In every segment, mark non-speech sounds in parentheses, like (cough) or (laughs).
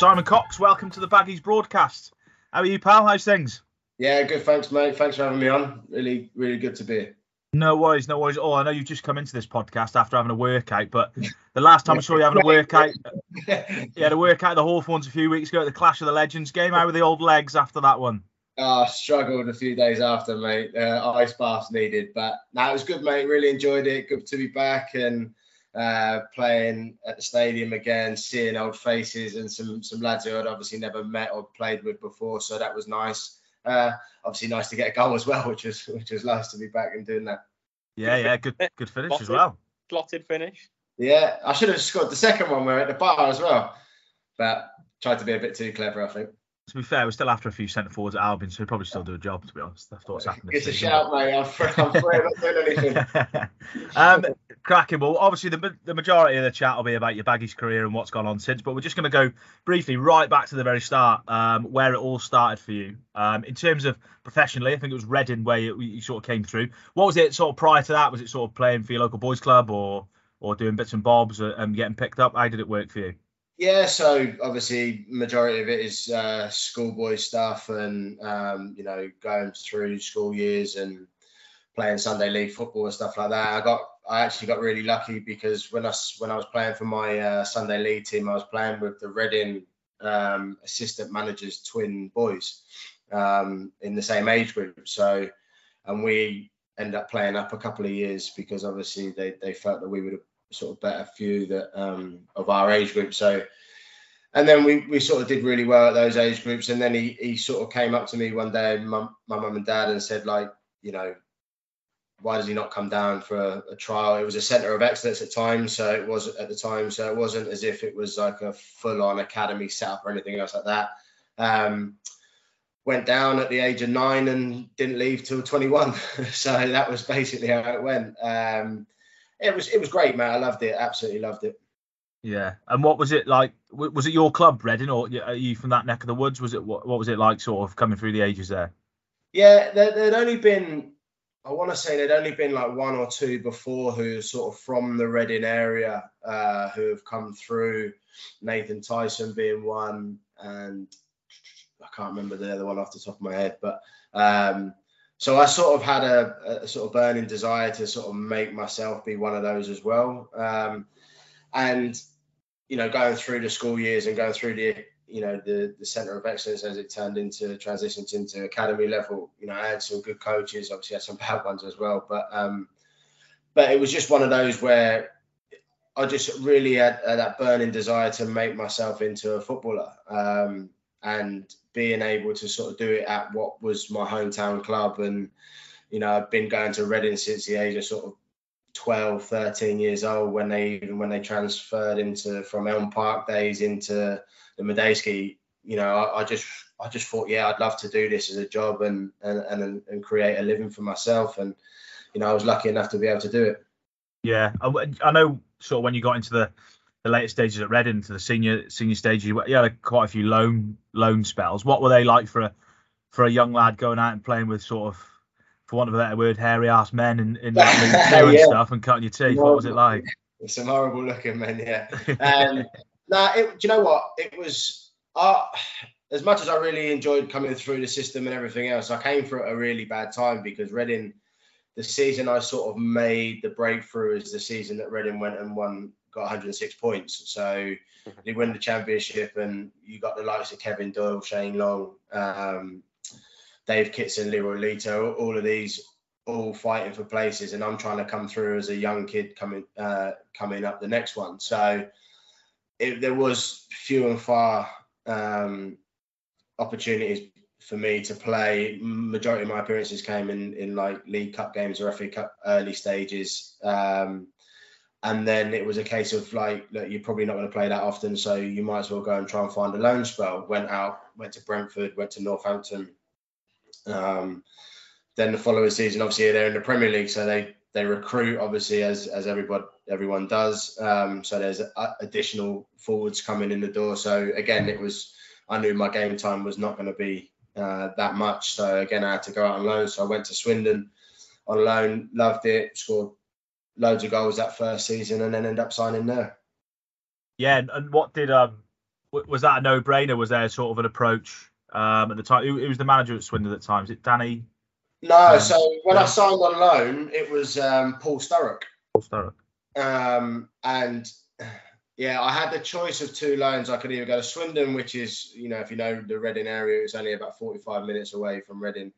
Simon Cox, welcome to the Baggies broadcast. How are you, pal? How's things? Yeah, good. Thanks, mate. Thanks for having me on. Really, really good to be here. No worries, no worries. Oh, I know you've just come into this podcast after having a workout, but the last time I saw you having a workout, (laughs) you had a workout at the Hawthorns a few weeks ago at the Clash of the Legends game. How were the old legs after that one? Oh, struggled a few days after, mate. Uh, ice baths needed, but no, was good, mate. Really enjoyed it. Good to be back and uh, playing at the stadium again, seeing old faces and some some lads who I'd obviously never met or played with before. So that was nice. Uh, obviously, nice to get a goal as well, (laughs) which was which was nice to be back and doing that. Yeah, yeah, good good finish as well. Plotted finish. Yeah, I should have scored the second one. We're at the bar as well, but tried to be a bit too clever, I think to be fair, we're still after a few centre forwards at Albion, so we probably still do a job. To be honest, that's what's happening. It's a shout, mate. I'm afraid I'm not doing anything. (laughs) um, cracking. Well, obviously the the majority of the chat will be about your Baggies career and what's gone on since, but we're just going to go briefly right back to the very start, um, where it all started for you. Um, in terms of professionally, I think it was Reading where you, you, sort of came through. What was it sort of prior to that? Was it sort of playing for your local boys club or or doing bits and bobs and getting picked up? How did it work for you? Yeah, so obviously majority of it is uh, schoolboy stuff and um, you know going through school years and playing Sunday league football and stuff like that. I got I actually got really lucky because when I when I was playing for my uh, Sunday league team, I was playing with the Reading um, assistant managers twin boys um, in the same age group. So and we end up playing up a couple of years because obviously they, they felt that we would have sort of better few that um, of our age group. So, and then we, we sort of did really well at those age groups. And then he, he sort of came up to me one day, my, mum and dad, and said like, you know, why does he not come down for a, a, trial? It was a centre of excellence at times, so it was at the time, so it wasn't as if it was like a full-on academy setup or anything else like that. Um, went down at the age of nine and didn't leave till 21, (laughs) so that was basically how it went. Um, it was it was great, man. I loved it. Absolutely loved it. Yeah, and what was it like? Was it your club, Reading, or are you from that neck of the woods? Was it what? What was it like, sort of coming through the ages there? Yeah, there, there'd only been, I want to say there'd only been like one or two before who sort of from the Reading area uh, who have come through. Nathan Tyson being one, and I can't remember the other one off the top of my head, but um, so I sort of had a, a, sort of burning desire to sort of make myself be one of those as well. Um, and you know, going through the school years and going through the you know the the centre of excellence as it turned into transitions into academy level. You know, I had some good coaches. Obviously, had some (laughs) bad ones as well. But um, but it was just one of those where I just really had, had that burning desire to make myself into a footballer. Um, and being able to sort of do it at what was my hometown club. And you know I've been going to Reading since the age of sort of 12 13 years old when they even when they transferred into from Elm Park days into the Madejski you know I, I, just I just thought yeah I'd love to do this as a job and and and, and create a living for myself. And you know I was lucky enough to be able to do it. Yeah. I, I know sort of when you got into the the later stages at Reading to the senior senior stage, you, you had quite a few loan loan spells. What were they like for a for a young lad going out and playing with sort of, for want of a better word, hairy ass men in, in that (laughs) yeah. and stuff and cutting your teeth? What was it like? (laughs) Some horrible looking men, yeah. Um, (laughs) nah, it, do you know what? It was uh, as much as I really enjoyed coming through the system and everything else. I came through a really bad time because Reading, the season I sort of made the breakthrough is the season that Reading went and won got 106 points. So they win the championship, and you got the likes of Kevin Doyle, Shane Long, um, Dave Kitson, Leroy Lita, all of these all fighting for places, and I'm trying to come through as a young kid coming uh, coming up the next one. So it, there was few and far um, opportunities for me to play. Majority of my appearances came in in like League Cup games or FA Cup early stages. Um, and then it was a case of like, look, you're probably not going to play that often, so you might as well go and try and find a loan spell. Went out, went to Brentford, went to Northampton. Um, then the following season, obviously they're in the Premier League, so they they recruit obviously as as everybody everyone does. Um, so there's a, additional forwards coming in the door. So again, it was I knew my game time was not going to be uh, that much. So again, I had to go out on loan. So I went to Swindon on loan, loved it, scored loads of goals that first season and then end up signing there. Yeah, and what did um was that a no-brainer? Was there sort of an approach um, at the time? Who, who was the manager at Swindon at the time? Was it Danny? No, um, so when yeah. I signed on loan, it was um, Paul Sturrock. Paul Sturrock. Um, and yeah, I had the choice of two loans. I could either go to Swindon, which is, you know, if you know the Reading area, it's only about 45 minutes away from Reading,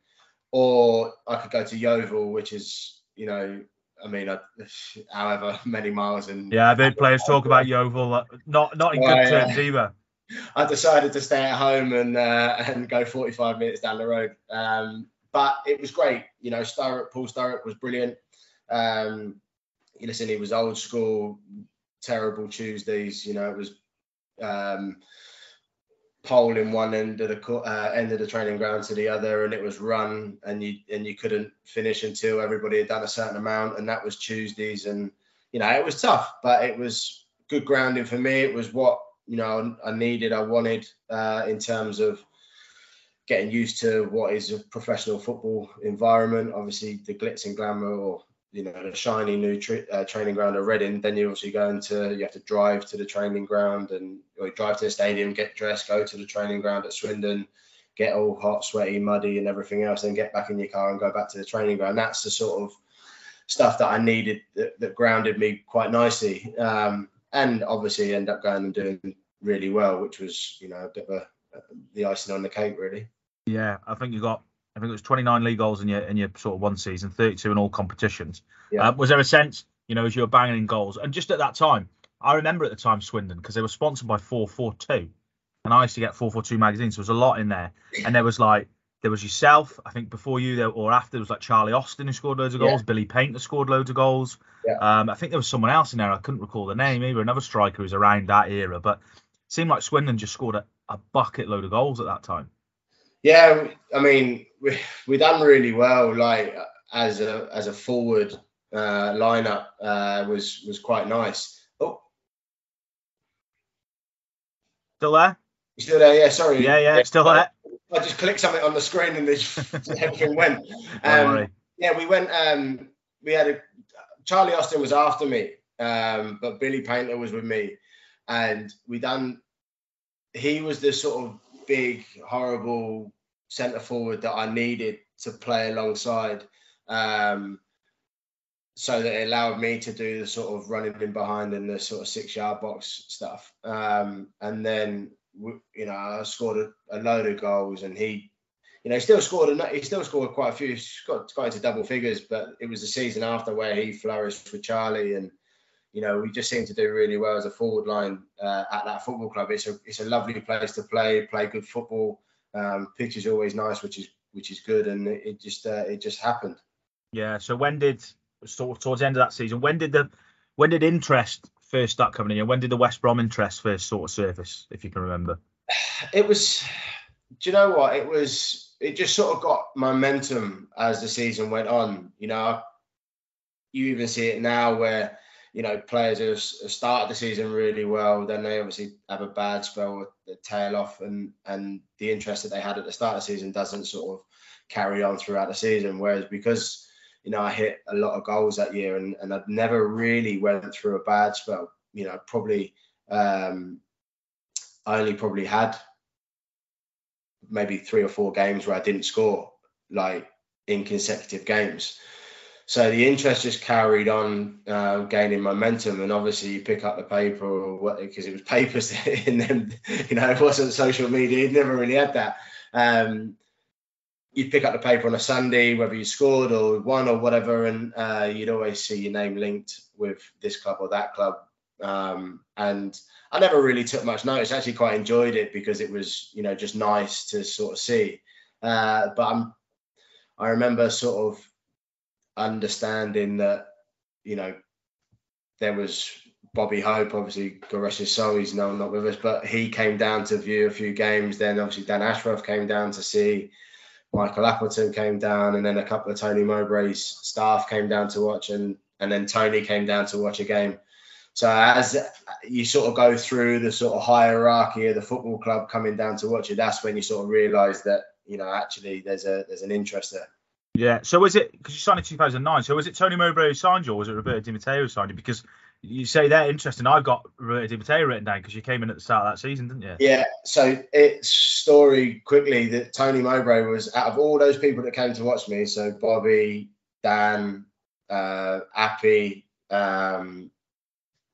or I could go to Yeovil, which is, you know, I mean, (laughs) however many miles and yeah, I've heard players talk about Yeovil, uh, not not in well, good terms yeah. either. (laughs) I decided to stay at home and uh, (laughs) and go 45 minutes down the road. Um, but it was great. You know, Sturrock, Paul Sturrock was brilliant. Um, you listen, he was old school, terrible Tuesdays. You know, it was um, pole in one end of the uh, end of the training ground to the other, and it was run, and you and you couldn't finish until everybody had done a certain amount, and that was Tuesdays, and you know it was tough, but it was good grounding for me. It was what you know I needed, I wanted uh, in terms of getting used to what is a professional football environment. Obviously, the glitz and glamour, or you know, the shiny new uh, training ground at Reading. Then you're obviously go into you have to drive to the training ground and drive to the stadium, get dressed, go to the training ground at Swindon, get all hot, sweaty, muddy, and everything else, then get back in your car and go back to the training ground. That's the sort of stuff that I needed that, that grounded me quite nicely. Um, and obviously end up going and doing really well, which was you know a bit of a, the icing on the cake, really. Yeah, I think you got I think it was 29 league goals in your in your sort of one season, 32 in all competitions. Yeah. Uh, was there a sense, you know, as you were banging in goals, and just at that time, I remember at the time Swindon because they were sponsored by 442, and I used to get 442 magazines. So there was a lot in there, and there was like there was yourself, I think before you there or after there was like Charlie Austin who scored loads of goals, yeah. Billy Painter scored loads of goals. Yeah. Um, I think there was someone else in there. I couldn't recall the name either. Another striker who's around that era, but it seemed like Swindon just scored a, a bucket load of goals at that time. Yeah, I mean, we we done really well. Like as a as a forward uh, lineup uh, was was quite nice. Oh, still there? You still there? Yeah, sorry. Yeah, yeah, still there. I just clicked something on the screen and this (laughs) (laughs) everything went. Um, yeah, we went. Um, we had a Charlie Austin was after me, um, but Billy Painter was with me, and we done. He was the sort of big, horrible centre forward that I needed to play alongside. Um, so that it allowed me to do the sort of running in behind and the sort of six yard box stuff. Um, and then, you know, I scored a, a, load of goals and he, you know, he still scored, a, he still scored quite a few, he got, got into double figures, but it was the season after where he flourished with Charlie and, you know, we just seem to do really well as a forward line uh, at that football club. It's a it's a lovely place to play, play good football. Um, pitch is always nice, which is which is good, and it, it just uh, it just happened. Yeah. So when did sort of towards the end of that season, when did the when did interest first start coming in? When did the West Brom interest first sort of surface, if you can remember? (sighs) It was. Do you know what? It was. It just sort of got momentum as the season went on. You know, you even see it now where you know, players who start the season really well, then they obviously have a bad spell, the tail off, and and the interest that they had at the start of the season doesn't sort of carry on throughout the season. Whereas because you know I hit a lot of goals that year, and and I've never really went through a bad spell. You know, probably um, I only probably had maybe three or four games where I didn't score, like in consecutive games so the interest just carried on uh, gaining momentum and obviously you pick up the paper because it was papers (laughs) and then you know it wasn't social media you never really had that. Um, you'd pick up the paper on a sunday whether you scored or won or whatever and uh, you'd always see your name linked with this club or that club. Um, and i never really took much notice. Actually quite enjoyed it because it was you know just nice to sort of see. Uh, but I'm, i remember sort of understanding that you know there was Bobby Hope, obviously, God rest his soul, he's now not with us, but he came down to view a few games. Then obviously Dan Ashworth came down to see, Michael Appleton came down, and then a couple of Tony Mowbray's staff came down to watch, and and then Tony came down to watch a game. So as you sort of go through the sort of hierarchy of the football club coming down to watch it, that's when you sort of realise that you know actually there's a there's an interest there. Yeah. So was it because you signed in 2009? So was it Tony Mowbray who signed you, or was it Roberto Di Matteo who signed you? Because you say they're interesting. I've got Roberto Di Matteo written down because you came in at the start of that season, didn't you? Yeah. So it's story quickly that Tony Mowbray was out of all those people that came to watch me. So Bobby, Dan, uh, Appy, um,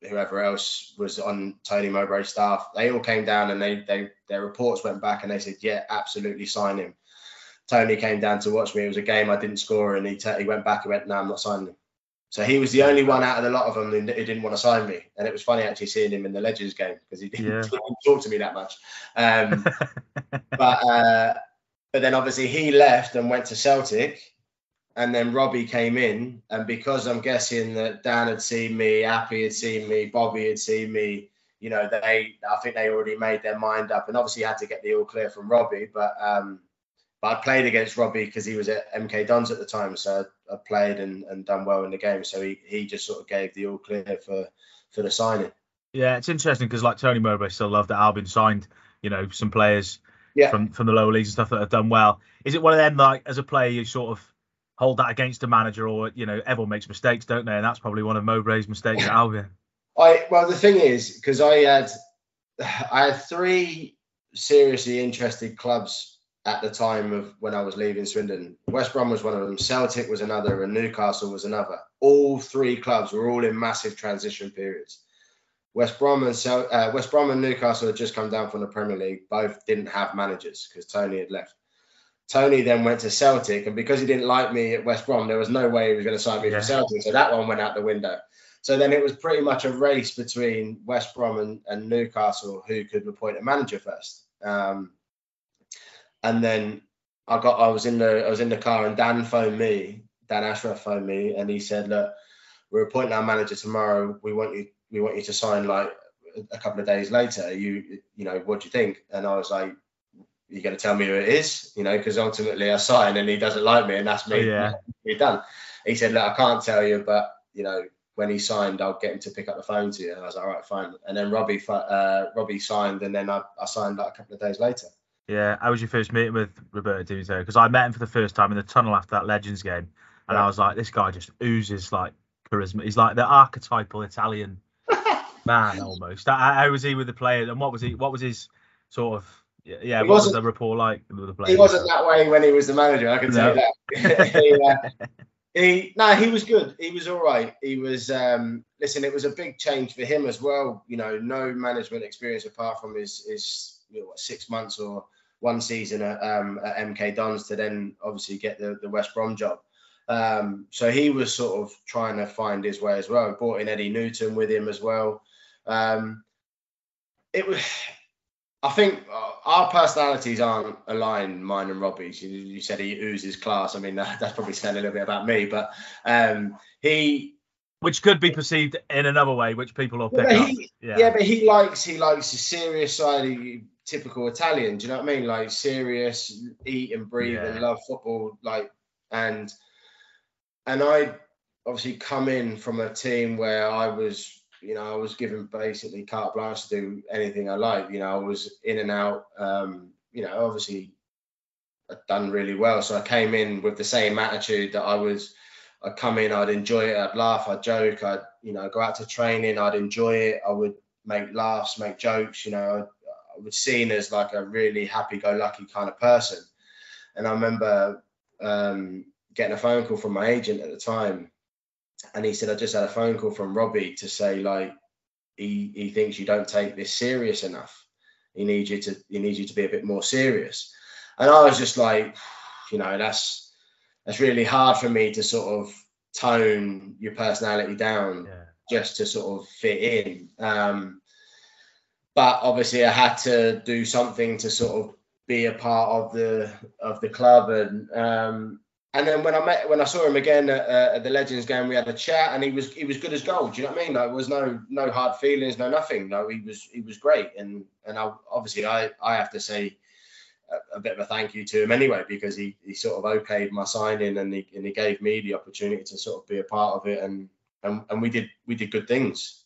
whoever else was on Tony Mowbray's staff, they all came down and they they their reports went back and they said, yeah, absolutely sign him. Tony came down to watch me. It was a game I didn't score, and he t- he went back and went, no, I'm not signing him. So he was the only one out of the lot of them who didn't want to sign me, and it was funny actually seeing him in the Legends game because he didn't, yeah. (laughs) didn't, talk to me that much. Um, (laughs) but uh, but then obviously he left and went to Celtic, and then Robbie came in, and because I'm guessing that Dan had seen me, Appy had seen me, Bobby had seen me, you know, they I think they already made their mind up, and obviously had to get the all clear from Robbie, but. Um, but I played against Robbie because he was at MK Dons at the time, so I, played and, and done well in the game. So he, he just sort of gave the all clear for for the signing. Yeah, it's interesting because like Tony Mowbray still loved that Albion signed, you know, some players yeah. from from the lower leagues and stuff that have done well. Is it one of them like as a player you sort of hold that against a manager, or you know, everyone makes mistakes, don't they? And that's probably one of Mowbray's mistakes at Albion. (laughs) I well, the thing is because I had (sighs) I had three seriously interested clubs at the time of when I was leaving Swindon. West Brom was one of them, Celtic was another, and Newcastle was another. All three clubs were all in massive transition periods. West Brom and uh, West Brom and Newcastle had just come down from the Premier League. Both didn't have managers because Tony had left. Tony then went to Celtic, and because he didn't like me at West Brom, there was no way he was going to sign me yeah. for Celtic. So that one went out the window. So then it was pretty much a race between West Brom and, and Newcastle who could appoint a manager first. Um, and then I got I was in the I was in the car and Dan phoned me, Dan Ashworth phoned me and he said, Look, we're appointing our manager tomorrow. We want you we want you to sign like a couple of days later. You you know, what do you think? And I was like, You're gonna tell me who it is, you know, because ultimately I sign and he doesn't like me and that's me. Oh, yeah. We're done. He said, Look, I can't tell you, but you know, when he signed, I'll get him to pick up the phone to you. And I was like, all right, fine. And then Robbie, uh, Robbie signed, and then I, I signed like a couple of days later. Yeah, how was your first meeting with Roberto Di Matteo? Because I met him for the first time in the tunnel after that Legends game, and yeah. I was like, this guy just oozes like charisma. He's like the archetypal Italian (laughs) man almost. How, was he with the players, and what was he? What was his sort of? Yeah, what was the rapport like with the players? He wasn't that way when he was the manager. I can no. tell you that. (laughs) he, uh, (laughs) he, no, he was good. He was all right. He was. Um, listen, it was a big change for him as well. You know, no management experience apart from his his you know, what, six months or one season at, um, at MK Dons to then obviously get the, the West Brom job. Um, so he was sort of trying to find his way as well. Brought in Eddie Newton with him as well. Um, it was, I think uh, our personalities aren't aligned, mine and Robbie's. You, you said he oozes class. I mean, that, that's probably saying a little bit about me, but um, he. Which could be perceived in another way, which people will pick yeah, up. Yeah. yeah, but he likes he likes the serious side. He, typical Italian. Do you know what I mean? Like serious, eat and breathe yeah. and love football. Like and and I obviously come in from a team where I was, you know, I was given basically carte blanche to do anything I like. You know, I was in and out. Um, you know, obviously I'd done really well. So I came in with the same attitude that I was. I'd come in, I'd enjoy it, I'd laugh, I'd joke, I'd you know go out to training, I'd enjoy it, I would make laughs, make jokes, you know, was seen as like a really happy-go-lucky kind of person. And I remember um, getting a phone call from my agent at the time, and he said, "I just had a phone call from Robbie to say like he he thinks you don't take this serious enough. He needs you to he needs you to be a bit more serious." And I was just like, you know, that's that's really hard for me to sort of tone your personality down yeah. just to sort of fit in. Um, but obviously I had to do something to sort of be a part of the of the club and um, and then when I met when I saw him again at, uh, at, the Legends game, we had a chat and he was he was good as gold. Do you know what I mean? Like, there was no no hard feelings, no nothing. No, he was he was great. And and I, obviously I I have to say a, a, bit of a thank you to him anyway because he he sort of okayed my signing and he and he gave me the opportunity to sort of be a part of it and and, and we did we did good things.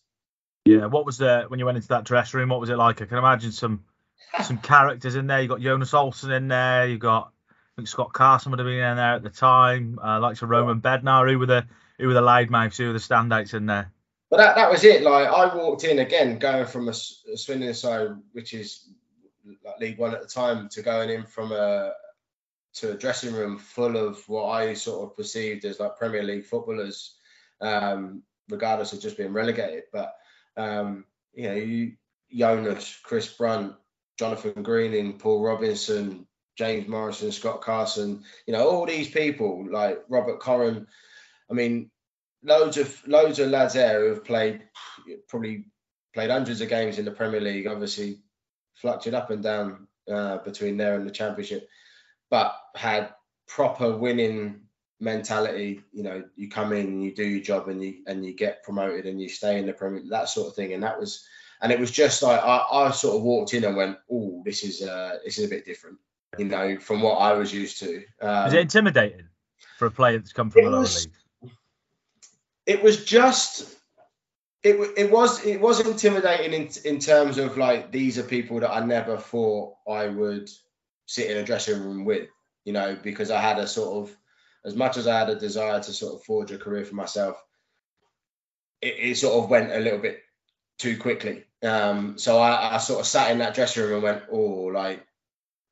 Yeah, what was the when you went into that dressing room? What was it like? I can imagine some (laughs) some characters in there. You got Jonas Olsson in there. You got I think Scott Carson would have been in there at the time. Uh, like to Roman Bednar. Who were the who were the loudmouths? Who were the standouts in there? but that, that was it. Like I walked in again, going from a, a Swindon side, which is like League One at the time, to going in from a to a dressing room full of what I sort of perceived as like Premier League footballers, um, regardless of just being relegated. But um, you know, Jonas, Chris Brunt, Jonathan Greening, Paul Robinson, James Morrison, Scott Carson, you know, all these people like Robert Koren. I mean, loads of loads of lads there who have played probably played hundreds of games in the Premier League. Obviously, fluctuated up and down uh, between there and the Championship, but had proper winning mentality. You know, you come in, and you do your job, and you and you get promoted, and you stay in the Premier, that sort of thing. And that was, and it was just like I, I sort of walked in and went, "Oh, this is uh, this is a bit different." You know, from what I was used to. Um, is it intimidating for a player that's come from a lower league? it was just it, it was it was intimidating in, in terms of like these are people that I never thought I would sit in a dressing room with, you know, because I had a sort of as much as I had a desire to sort of forge a career for myself, it, it sort of went a little bit too quickly. Um, so I, I sort of sat in that dressing room and went, oh, like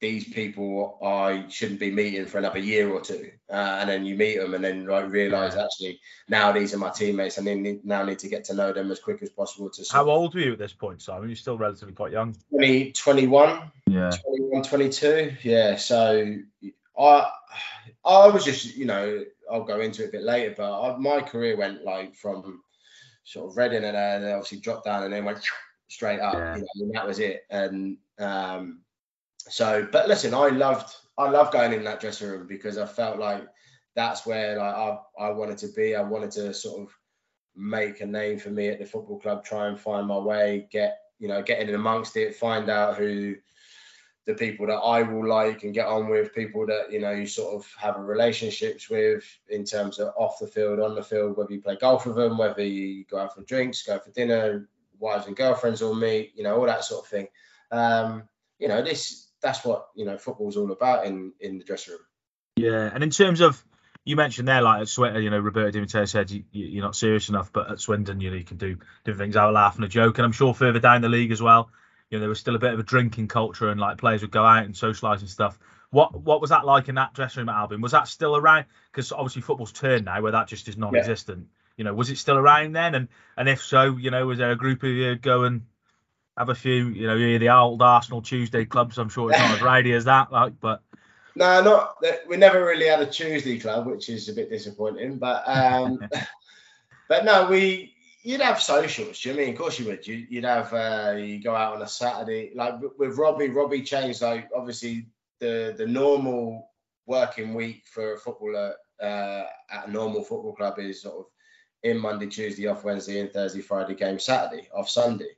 these people I shouldn't be meeting for another year or two. Uh, and then you meet them and then like, realize yeah. actually now these are my teammates and then now need to get to know them as quick as possible. To How old were you at this point, Simon? You're still relatively quite young. 20, 21. Yeah. 21, 22. Yeah. So I, I was just, you know, I'll go into it a bit later, but I, my career went like from sort of Reading and then obviously dropped down and then went (laughs) straight up. Yeah. You know, and that was it. And, um, so, but listen, I loved I loved going in that dressing room because I felt like that's where like I, I wanted to be. I wanted to sort of make a name for me at the football club, try and find my way, get you know, get in amongst it, find out who the people that I will like and get on with, people that you know you sort of have relationships with in terms of off the field, on the field, whether you play golf with them, whether you go out for drinks, go for dinner, wives and girlfriends will meet, you know, all that sort of thing. Um, you know, this that's what you know football's all about in in the dressing room. Yeah, and in terms of you mentioned there, like at Swindon, you know, Roberto Di said you, are not serious enough, but at Swindon, you know, you can do different things out of laugh and a joke, and I'm sure further down the league as well, you know, there was still a bit of a drinking culture, and like players would go out and socialise and stuff. What what was that like in that dressing room at Albion? Was that still around? Because obviously football's turned now, where that just is non-existent. Yeah. You know, was it still around then? And and if so, you know, was there a group of you go and have a few, you know, you the old Arsenal Tuesday clubs. I'm sure it's not as (laughs) rowdy as that, like, but. No, not we never really had a Tuesday club, which is a bit disappointing. But um, (laughs) (laughs) but no, we you'd have socials. Do you mean? Of course you would. You, would have uh, you go out on a Saturday, like with Robbie. Robbie changed like obviously the the normal working week for a footballer uh, at a normal football club is sort of in Monday, Tuesday, off Wednesday, and Thursday, Friday, game Saturday, off Sunday.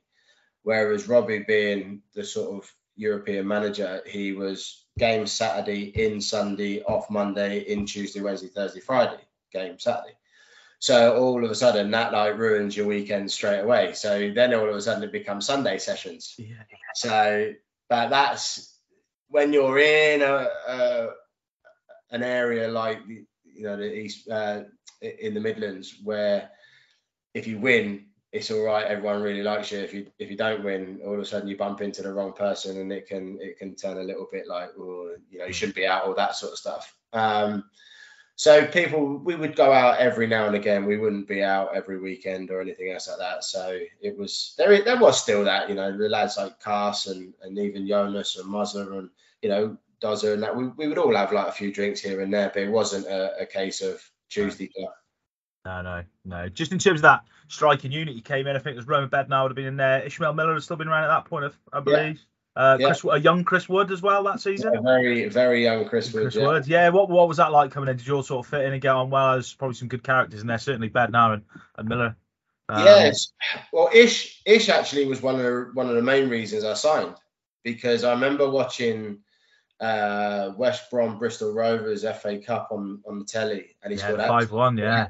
Whereas Robbie, being the sort of European manager, he was game Saturday, in Sunday, off Monday, in Tuesday, Wednesday, Thursday, Friday, game Saturday. So all of a sudden that like ruins your weekend straight away. So then all of a sudden it becomes Sunday sessions. Yeah. So, but that's when you're in a, a an area like you know the east uh, in the Midlands where if you win it's all right. Everyone really likes you. If you if you don't win, all of a sudden you bump into the wrong person, and it can it can turn a little bit like, oh, you know, you shouldn't be out, all that sort of stuff. Um, so people, we would go out every now and again. We wouldn't be out every weekend or anything else like that. So it was there. There was still that, you know, the lads like Carson and, and even Jonas and Musler and you know Dozer and that. We, we would all have like a few drinks here and there, but it wasn't a, a case of Tuesday club. No, no, no. Just in terms of that striking unit, he came in. I think it was Roman Bednar would have been in there. Ishmael Miller had still been around at that point, I believe. Uh, yeah. Chris, a young Chris Wood as well that season. Yeah, very, very young Chris Wood. Chris yeah. Wood. Yeah. What, what was that like coming in? Did you all sort of fit in and get on well? There's probably some good characters in there. Certainly Bednar and, and Miller. Um, yes. Well, Ish, Ish actually was one of the, one of the main reasons I signed because I remember watching uh, West Brom Bristol Rovers FA Cup on on the telly, and he yeah, scored five one. Yeah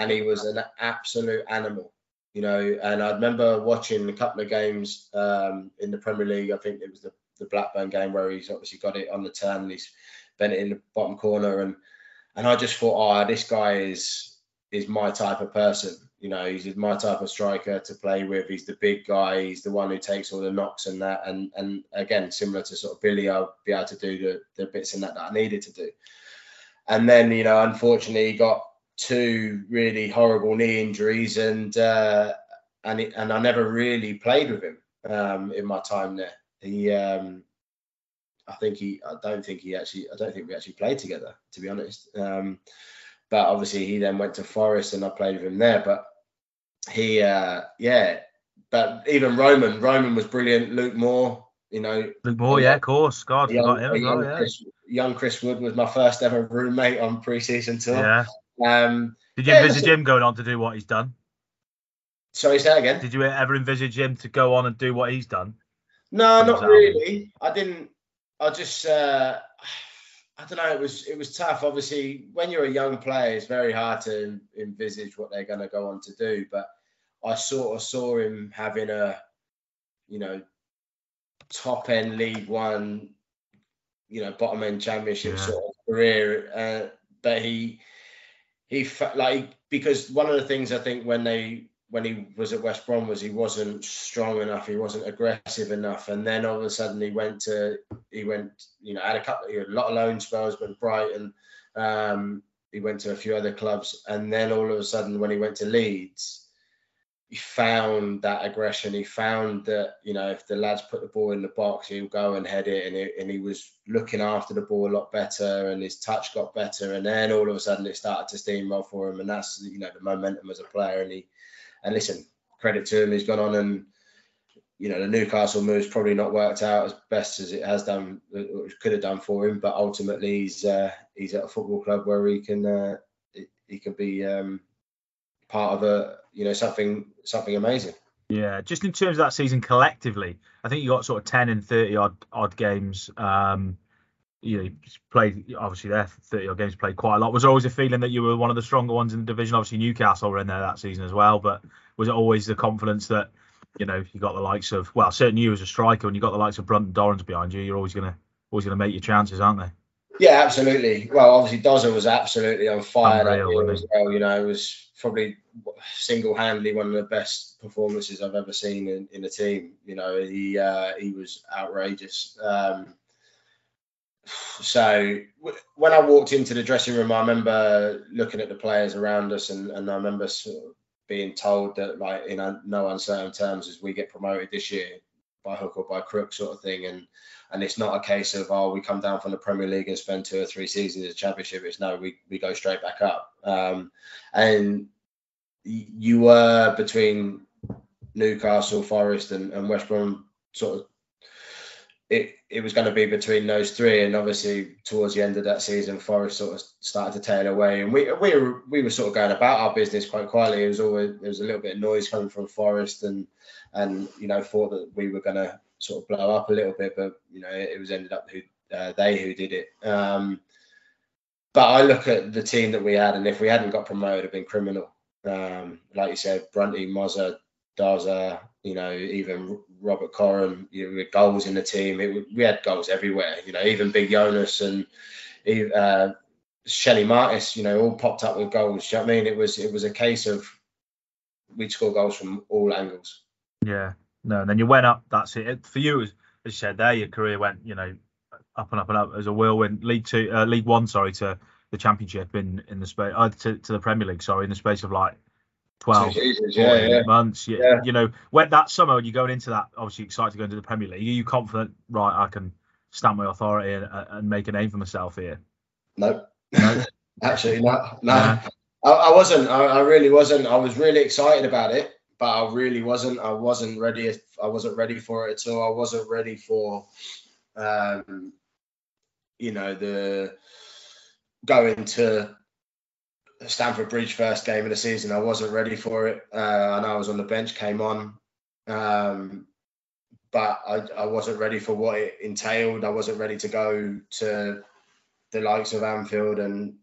and he was an absolute animal. You know, and I remember watching a couple of games um, in the Premier League. I think it was the, the Blackburn game where he's obviously got it on the turn and he's bent it in the bottom corner, and and I just thought, oh, this guy is is my type of person. You know, he's my type of striker to play with. He's the big guy. He's the one who takes all the knocks and that. And and again, similar to sort of Billy, I'll be able to do the, the bits in that that I needed to do. And then, you know, unfortunately, he got two really horrible knee injuries, and uh, and it, and I never really played with him um, in my time there. He, um, I think he, I don't think he actually, I don't think we actually played together, to be honest. Um, but obviously, he then went to Forest, and I played with him there. But he, uh, yeah, but even Roman, Roman was brilliant. Luke Moore, you know. Luke Moore, yeah, of course. God, young, young, well, yeah. Chris, young Chris Wood was my first ever roommate on pre-season tour. Yeah. Um, Did you yeah, envisage him going on to do what he's done? Sorry, say that again. Did you ever envisage him to go on and do what he's done? No, not really. I didn't. I just. Uh, I don't know. It was it was tough. Obviously, when you're a young player, it's very hard to envisage what they're going to go on to do. But I sort of saw him having a, you know, top end League One, you know, bottom end Championship yeah. sort of career. Uh, but he he felt like because one of the things I think when they when he was at West Brom was he wasn't strong enough, he wasn't aggressive enough, and then all of a sudden he went to he went you know had a couple he had a lot of loan spells with Brighton, um, he went to a few other clubs, and then all of a sudden when he went to Leeds, he found that aggression. He found that you know if the lads put the ball in the box, he'll go and head it, and he, and he was looking after the ball a lot better, and his touch got better, and then all of a sudden it started to steamroll for him, and that's you know the momentum as a player, and he and listen, credit to him, he's gone on and you know the Newcastle move's probably not worked out as best as it has done, it could have done for him. But ultimately, he's uh, he's at a football club where he can uh, he can be um, part of a you know something something amazing. Yeah, just in terms of that season collectively, I think you got sort of ten and thirty odd odd games. Um, you know, played obviously there 30 odd games played quite a lot. Was always a feeling that you were one of the stronger ones in the division. Obviously Newcastle were in there that season as well, but was it always the confidence that you know you got the likes of well certainly you as a striker when you got the likes of Brunton Dorrans behind you, you're always gonna always gonna make your chances, aren't they? Yeah, absolutely. Well, obviously Dozer was absolutely on fire Unreal, that year as well. You know, it was probably single-handedly one of the best performances I've ever seen in, in a team. You know, he uh, he was outrageous. Um, so when I walked into the dressing room, I remember looking at the players around us, and, and I remember sort of being told that, like in no uncertain terms, as we get promoted this year by hook or by crook, sort of thing, and and it's not a case of oh we come down from the Premier League and spend two or three seasons in the Championship. It's no, we we go straight back up, um, and you were between Newcastle, Forest, and, and West Brom sort of it it was going to be between those three, and obviously towards the end of that season, Forest sort of started to tail away, and we we were we were sort of going about our business quite quietly. It was always there was a little bit of noise coming from Forest, and and you know thought that we were going to sort of blow up a little bit, but you know it, was ended up who uh, they who did it. Um, but I look at the team that we had, and if we hadn't got promoted, it'd been criminal. Um, like you said, Brunty, Mozza, Daza, you know, even Robert Koren, you know, with goals in the team. It, we had goals everywhere, you know, even Big Jonas and uh, Shelly Martis, you know, all popped up with goals. Do You know I mean? It was it was a case of we'd score goals from all angles. Yeah, no, and then you went up. That's it. For you, as you said there, your career went, you know, up and up and up as a whirlwind. League two, uh, League One, sorry, to the Championship in in the space, uh, to, to the Premier League, sorry, in the space of like 12 yeah, yeah. months. You, yeah. you know, when that summer when you're going into that, obviously excited to go into the Premier League, are you confident, right, I can stamp my authority and, and make a name for myself here? No. No. (laughs) Absolutely not. No. Yeah. I, I, wasn't. I, I, really wasn't. I was really excited about it, but I really wasn't. I wasn't ready. I wasn't ready for it at all. I wasn't ready for, um, you know, the going to Stamford Bridge first game of the season. I wasn't ready for it. Uh, I know I was on the bench, came on, um, but I, I wasn't ready for what it entailed. I wasn't ready to go to the likes of Anfield and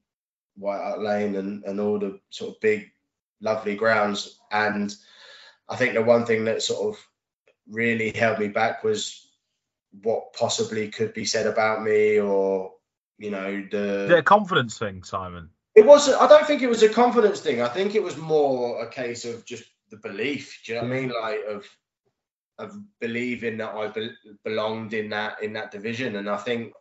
White Hart Lane and, and all the sort of big, lovely grounds. And I think the one thing that sort of really held me back was what possibly could be said about me or, you know, the. The confidence thing, Simon It was. I don't think it was a confidence thing. I think it was more a case of just the belief. Do you know what I mean? Like of of believing that I be- belonged in that in that division. And I think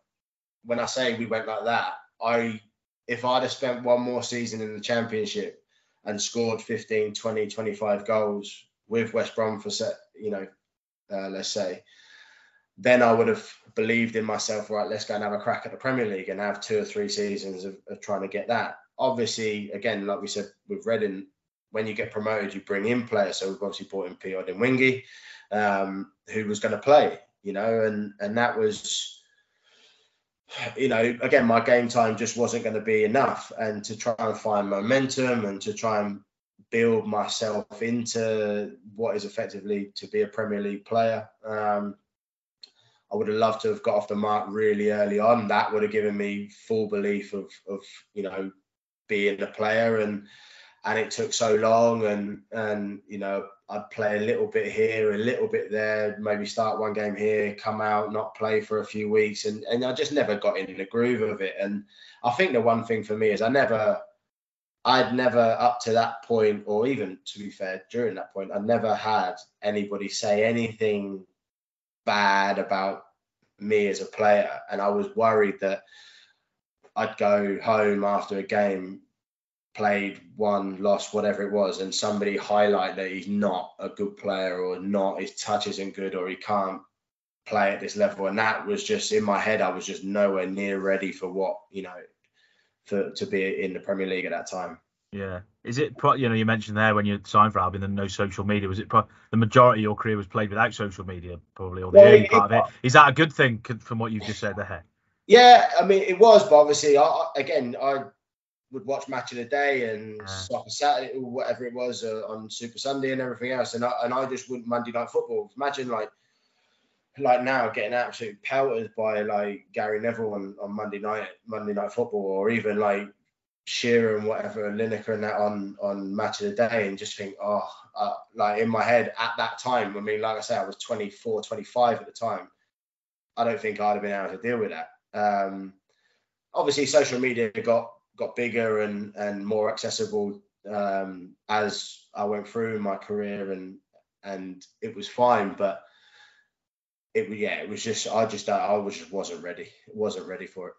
when I say we went like that, I if I'd have spent one more season in the championship and scored 15, 20, 25 goals with West Brom for set, you know, uh, let's say, then I would have believed in myself. Right, let's go and have a crack at the Premier League and have two or three seasons of, of trying to get that. Obviously, again, like we said with Reading, when you get promoted, you bring in players. So we've obviously brought in Peter Odemwingie, um, who was going to play, you know, and and that was, you know, again, my game time just wasn't going to be enough, and to try and find momentum and to try and build myself into what is effectively to be a Premier League player. Um, I would have loved to have got off the mark really early on. That would have given me full belief of, of you know, being a player and and it took so long and and you know I'd play a little bit here, a little bit there, maybe start one game here, come out, not play for a few weeks, and and I just never got in the groove of it. And I think the one thing for me is I never, I'd never up to that point, or even to be fair, during that point, I never had anybody say anything bad about me as a player, and I was worried that I'd go home after a game played, won, lost, whatever it was, and somebody highlight that he's not a good player or not his touch isn't good or he can't play at this level, and that was just in my head. I was just nowhere near ready for what you know for to be in the Premier League at that time. Yeah, is it you know you mentioned there when you signed for Albion and no social media was it pro- the majority of your career was played without social media probably or the well, early part it, of it is that a good thing from what you've just said there? Yeah, I mean it was, but obviously I, again I would watch Match of the Day and uh. Soccer Saturday or whatever it was uh, on Super Sunday and everything else, and I, and I just wouldn't Monday Night Football. Imagine like like now getting absolutely pelted by like Gary Neville on, on Monday night Monday Night Football, or even like Shearer and whatever Lineker and that on on Match of the Day, and just think, oh, uh, like in my head at that time. I mean, like I said, I was 24, 25 at the time. I don't think I'd have been able to deal with that. Um, obviously, social media got got bigger and and more accessible um, as I went through my career, and and it was fine. But it was yeah, it was just I just I was just wasn't ready. wasn't ready for it.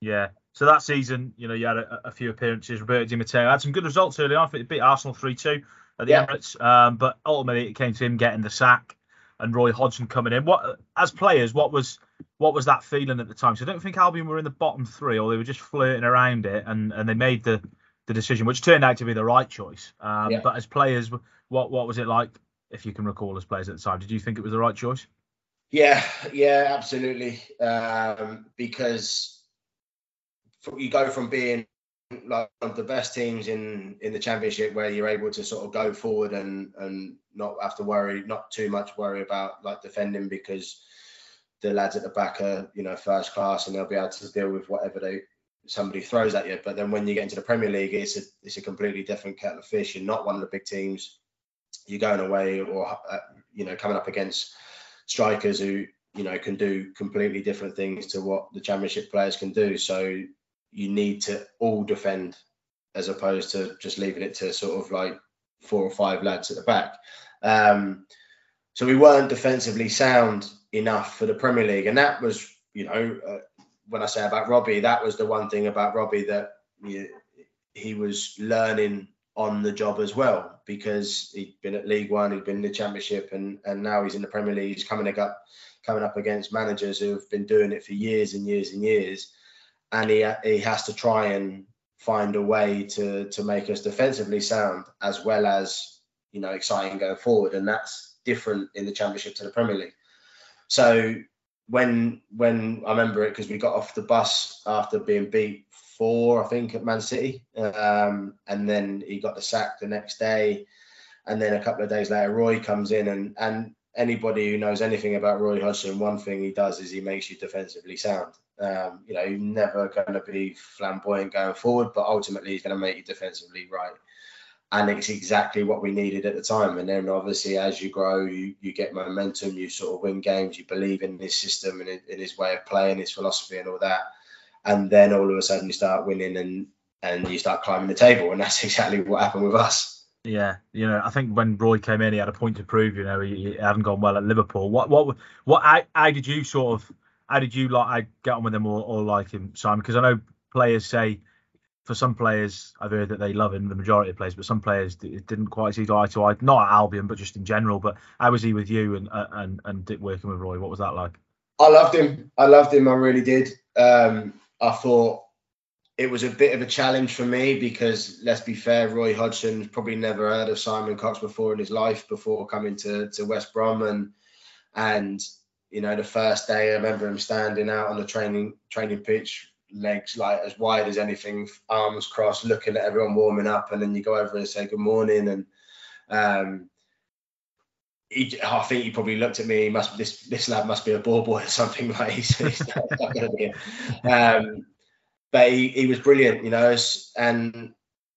Yeah. So that season, you know, you had a, a few appearances. Roberto Di Matteo had some good results early on. It beat Arsenal three two at the yeah. Emirates, um, but ultimately it came to him getting the sack and Roy Hodgson coming in. What as players, what was what was that feeling at the time? So I don't think Albion were in the bottom three, or they were just flirting around it, and, and they made the, the decision, which turned out to be the right choice. Um, yeah. But as players, what what was it like, if you can recall, as players at the time? Did you think it was the right choice? Yeah, yeah, absolutely. Um, because you go from being like one of the best teams in in the championship where you're able to sort of go forward and and not have to worry not too much worry about like defending because the lads at the back are you know first class and they'll be able to deal with whatever they somebody throws at you. But then when you get into the premier league it's a it's a completely different kettle of fish. You're not one of the big teams. You're going away or uh, you know coming up against strikers who you know can do completely different things to what the championship players can do. So you need to all defend as opposed to just leaving it to sort of like four or five lads at the back. Um, so we weren't defensively sound enough for the Premier League, and that was, you know, uh, when I say about Robbie, that was the one thing about Robbie that you he was learning on the job as well because he'd been at League One, he'd been in the Championship, and and now he's in the Premier League. He's coming up coming up against managers who have been doing it for years and years and years and he he has to try and find a way to to make us defensively sound as well as you know exciting going forward, and that's different in the Championship to the Premier League. So when when I remember it because we got off the bus after being beat four, I think, at Man City, um, and then he got the sack the next day, and then a couple of days later, Roy comes in, and and anybody who knows anything about Roy Hodgson, one thing he does is he makes you defensively sound. Um, you know, he's never going to be flamboyant going forward, but ultimately he's going to make you defensively right. And it's exactly what we needed at the time. And then obviously, as you grow, you, you get momentum, you sort of win games, you believe in his system and in, in his way of playing, his philosophy, and all that. And then all of a sudden you start winning, and and you start climbing the table, and that's (laughs) exactly what happened with us. Yeah, you know, I think when Roy came in, he had a point to prove. You know, he, he hadn't gone well at Liverpool. What, what, what? How, how did you sort of, how did you like I get on with him or, or like him, Simon? Because I know players say, for some players, I've heard that they love him, the majority of players, but some players didn't quite see eye to eye. Not at Albion, but just in general. But how was he with you and and and working with Roy? What was that like? I loved him. I loved him. I really did. Um, I thought it was a bit of a challenge for me because let's be fair, Roy Hodgson probably never heard of Simon Cox before in his life before coming to, to West Brom and and you know the first day I remember him standing out on the training training pitch, legs like as wide as anything, arms crossed, looking at everyone warming up, and then you go over and say good morning and um, he, I think he probably looked at me. Must this this lad must be a ball boy or something (laughs) like he's, he's not, not going to be. Um, but he, he was brilliant, you know. And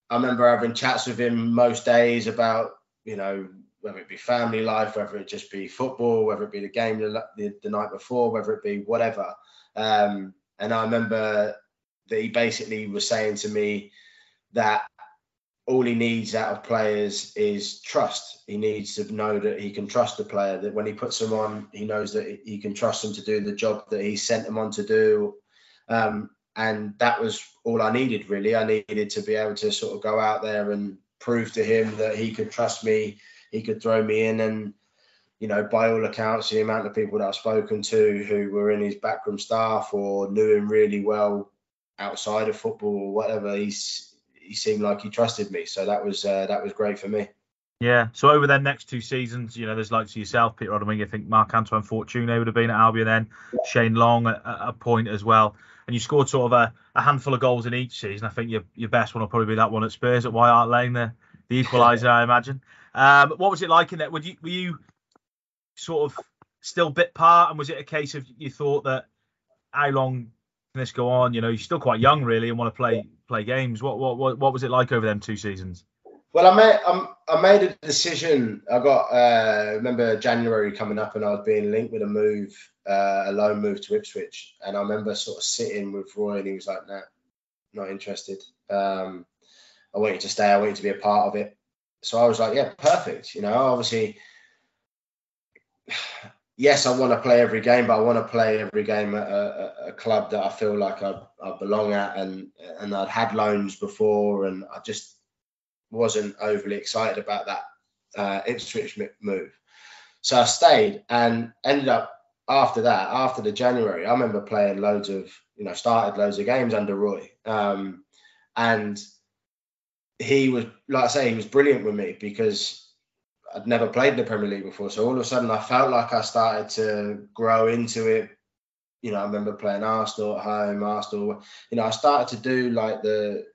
I remember having chats with him most days about, you know, whether it be family life, whether it just be football, whether it be the game the, the, the night before, whether it be whatever. Um, and I remember that he basically was saying to me that all he needs out of players is trust. He needs to know that he can trust the player, that when he puts them on, he knows that he can trust them to do the job that he sent them on to do. Um, and that was all I needed really. I needed to be able to sort of go out there and prove to him that he could trust me, he could throw me in, and you know, by all accounts, the amount of people that I've spoken to who were in his backroom staff or knew him really well outside of football or whatever, he's he seemed like he trusted me. So that was uh, that was great for me. Yeah. So over their next two seasons, you know, there's like to yourself, Peter Odemwingie, I think Marc-Antoine Fortuné would have been at Albion then, yeah. Shane Long at, at, a point as well and you scored sort of a, a, handful of goals in each season. I think your your best one will probably be that one at Spurs at White Hart Lane, the the equaliser, (laughs) I imagine. Um, what was it like in that? Would you were you sort of still bit part, and was it a case of you thought that how long can this go on? You know, you're still quite young, really, and want to play play games. What what what, what was it like over them two seasons? Well, I made um, I made a decision. I got uh, remember January coming up, and I was being linked with a move uh, a loan move to Ipswich, and I remember sort of sitting with Roy, and he was like, "No, nah, not interested. Um, I want you to stay. I want you to be a part of it." So I was like, "Yeah, perfect." You know, obviously, yes, I want to play every game, but I want to play every game at a, a club that I feel like I, I, belong at, and and I'd had loans before, and I just wasn't overly excited about that uh, Ipswich move. So I stayed and ended up after that, after the January, I remember playing loads of, you know, started loads of games under Roy. Um, and he was, like I say, he was brilliant with me because I'd never played in the Premier League before. So all of a sudden I felt like I started to grow into it. You know, I remember playing Arsenal at home, Arsenal, you know, I started to do like the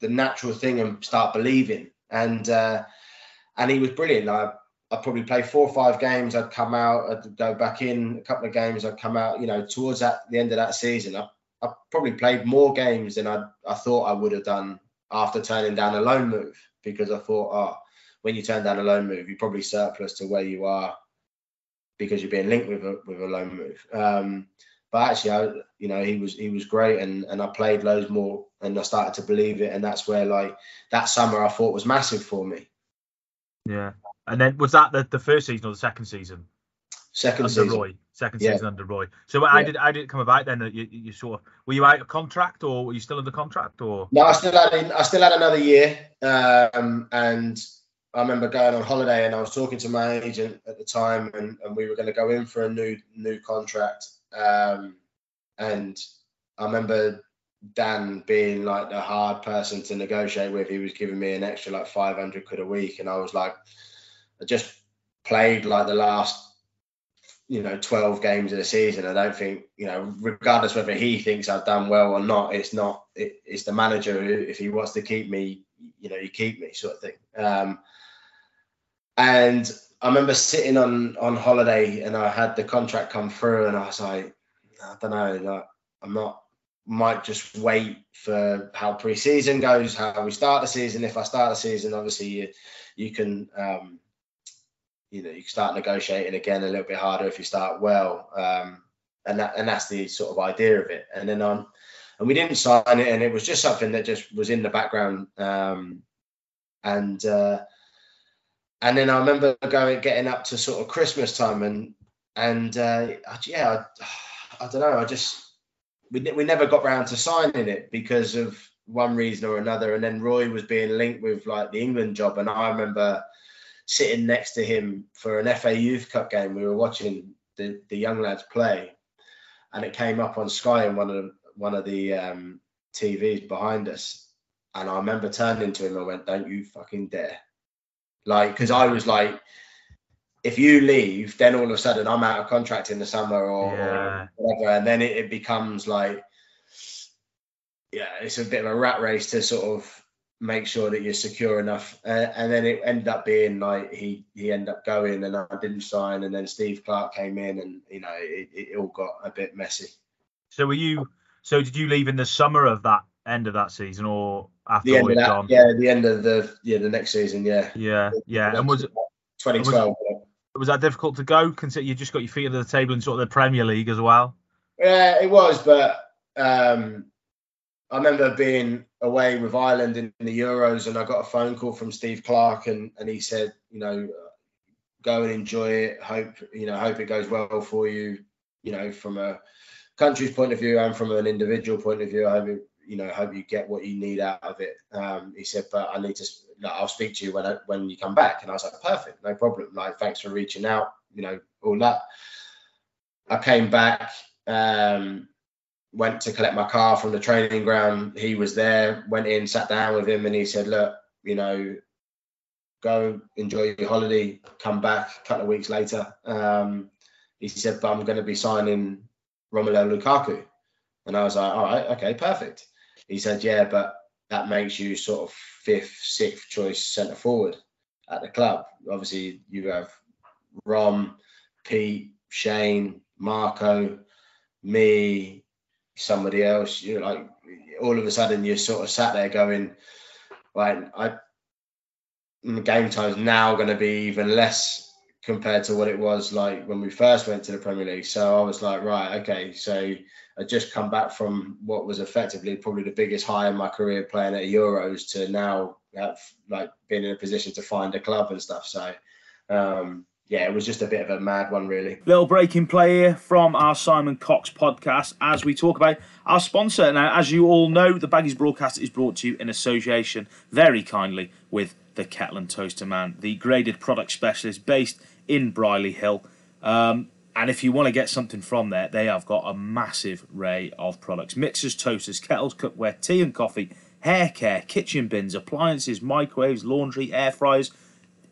the natural thing and start believing. And uh, and he was brilliant. I I'd probably play four or five games. I'd come out. I'd go back in a couple of games. I'd come out. You know, towards that the end of that season, I, I probably played more games than I I thought I would have done after turning down a loan move because I thought, oh, when you turn down a loan move, you're probably surplus to where you are because you're being linked with a with a loan move. Um, but actually, I, you know, he was he was great, and and I played loads more, and I started to believe it, and that's where like that summer I thought was massive for me. Yeah, and then was that the, the first season or the second season? Second under season. Roy. Second yeah. season under Roy. So how yeah. did how did it come about then that you, you sort of were you out of contract or were you still under contract or? No, I still had I still had another year, um, and I remember going on holiday and I was talking to my agent at the time, and, and we were going to go in for a new new contract, um, and I remember Dan being like the hard person to negotiate with. He was giving me an extra like 500 quid a week, and I was like I just played like the last you know 12 games of the season. I don't think you know regardless whether he thinks i've done well or not it's not it, it's the manager who, if he wants to keep me you know you keep me sort of thing. Um, and i remember sitting on on holiday and i had the contract come through and i was like i don't know like i'm not might just wait for how pre-season goes how we start the season. If i start the season obviously you you can um, you know you can start negotiating again a little bit harder if you start well. Um, and that and that's the sort of idea of it. And then on and we didn't sign it, and it was just something that just was in the background. Um, and uh, and then I remember going getting up to sort of Christmas time, and and uh, yeah, I, I don't know, I just we we never got round to signing it because of one reason or another, and then Roy was being linked with like the England job, and I remember sitting next to him for an FA Youth Cup game. We were watching the, the young lads play, and it came up on Sky in one of the, one of the um, TVs behind us. And I remember turning to him and went, "Don't you fucking dare!" Like, because I was like, if you leave, then all of a sudden I'm out of contract in the summer or, yeah. or whatever, and then it, it becomes like, yeah, it's a bit of a rat race to sort of make sure that you're secure enough. Uh, and then it ended up being like he he ended up going, and I didn't sign, and then Steve Clarke came in, and you know it, it all got a bit messy. So were you? So did you leave in the summer of that end of that season, or after the end of that, gone? Yeah, the end of the yeah the next season. Yeah. Yeah, yeah. And was it 2012? Was, was that difficult to go? Consider you just got your feet under the table in sort of the Premier League as well. Yeah, it was, but um, I remember being away with Ireland in, in, the Euros, and I got a phone call from Steve Clarke, and and he said, you know, go and enjoy it. Hope you know, hope it goes well for you. You know, from a country's point of view and from an individual point of view, I hope it, you know, hope you get what you need out of it. Um, he said, but I need to, like, I'll speak to you when I, when you come back. And I was like, perfect, no problem. Like, thanks for reaching out. You know, all that. I came back. Um, went to collect my car from the training ground. He was there, went in, sat down with him, and he said, Look, you know, go enjoy your holiday, come back a couple of weeks later. Um, he said, But I'm going to be signing Romelu Lukaku. And I was like, All right, okay, perfect. He said, Yeah, but that makes you sort of fifth, sixth choice centre forward at the club. Obviously, you have Rom, Pete, Shane, Marco, me, somebody else. You're like all of a sudden you're sort of sat there going, right, I game time is now going to be even less compared to what it was like when we first went to the Premier League. So I was like, right, okay, so I just come back from what was effectively probably the biggest high in my career playing at Euros to now have like being in a position to find a club and stuff. So um, yeah, it was just a bit of a mad one, really. Little breaking play here from our Simon Cox podcast as we talk about our sponsor. Now, as you all know, the Baggies broadcast is brought to you in association very kindly with the Kettle and Toaster Man, the graded product specialist based in Brierley Hill. Um, and if you want to get something from there, they have got a massive array of products mixers, toasters, kettles, cookware, tea and coffee, hair care, kitchen bins, appliances, microwaves, laundry, air fryers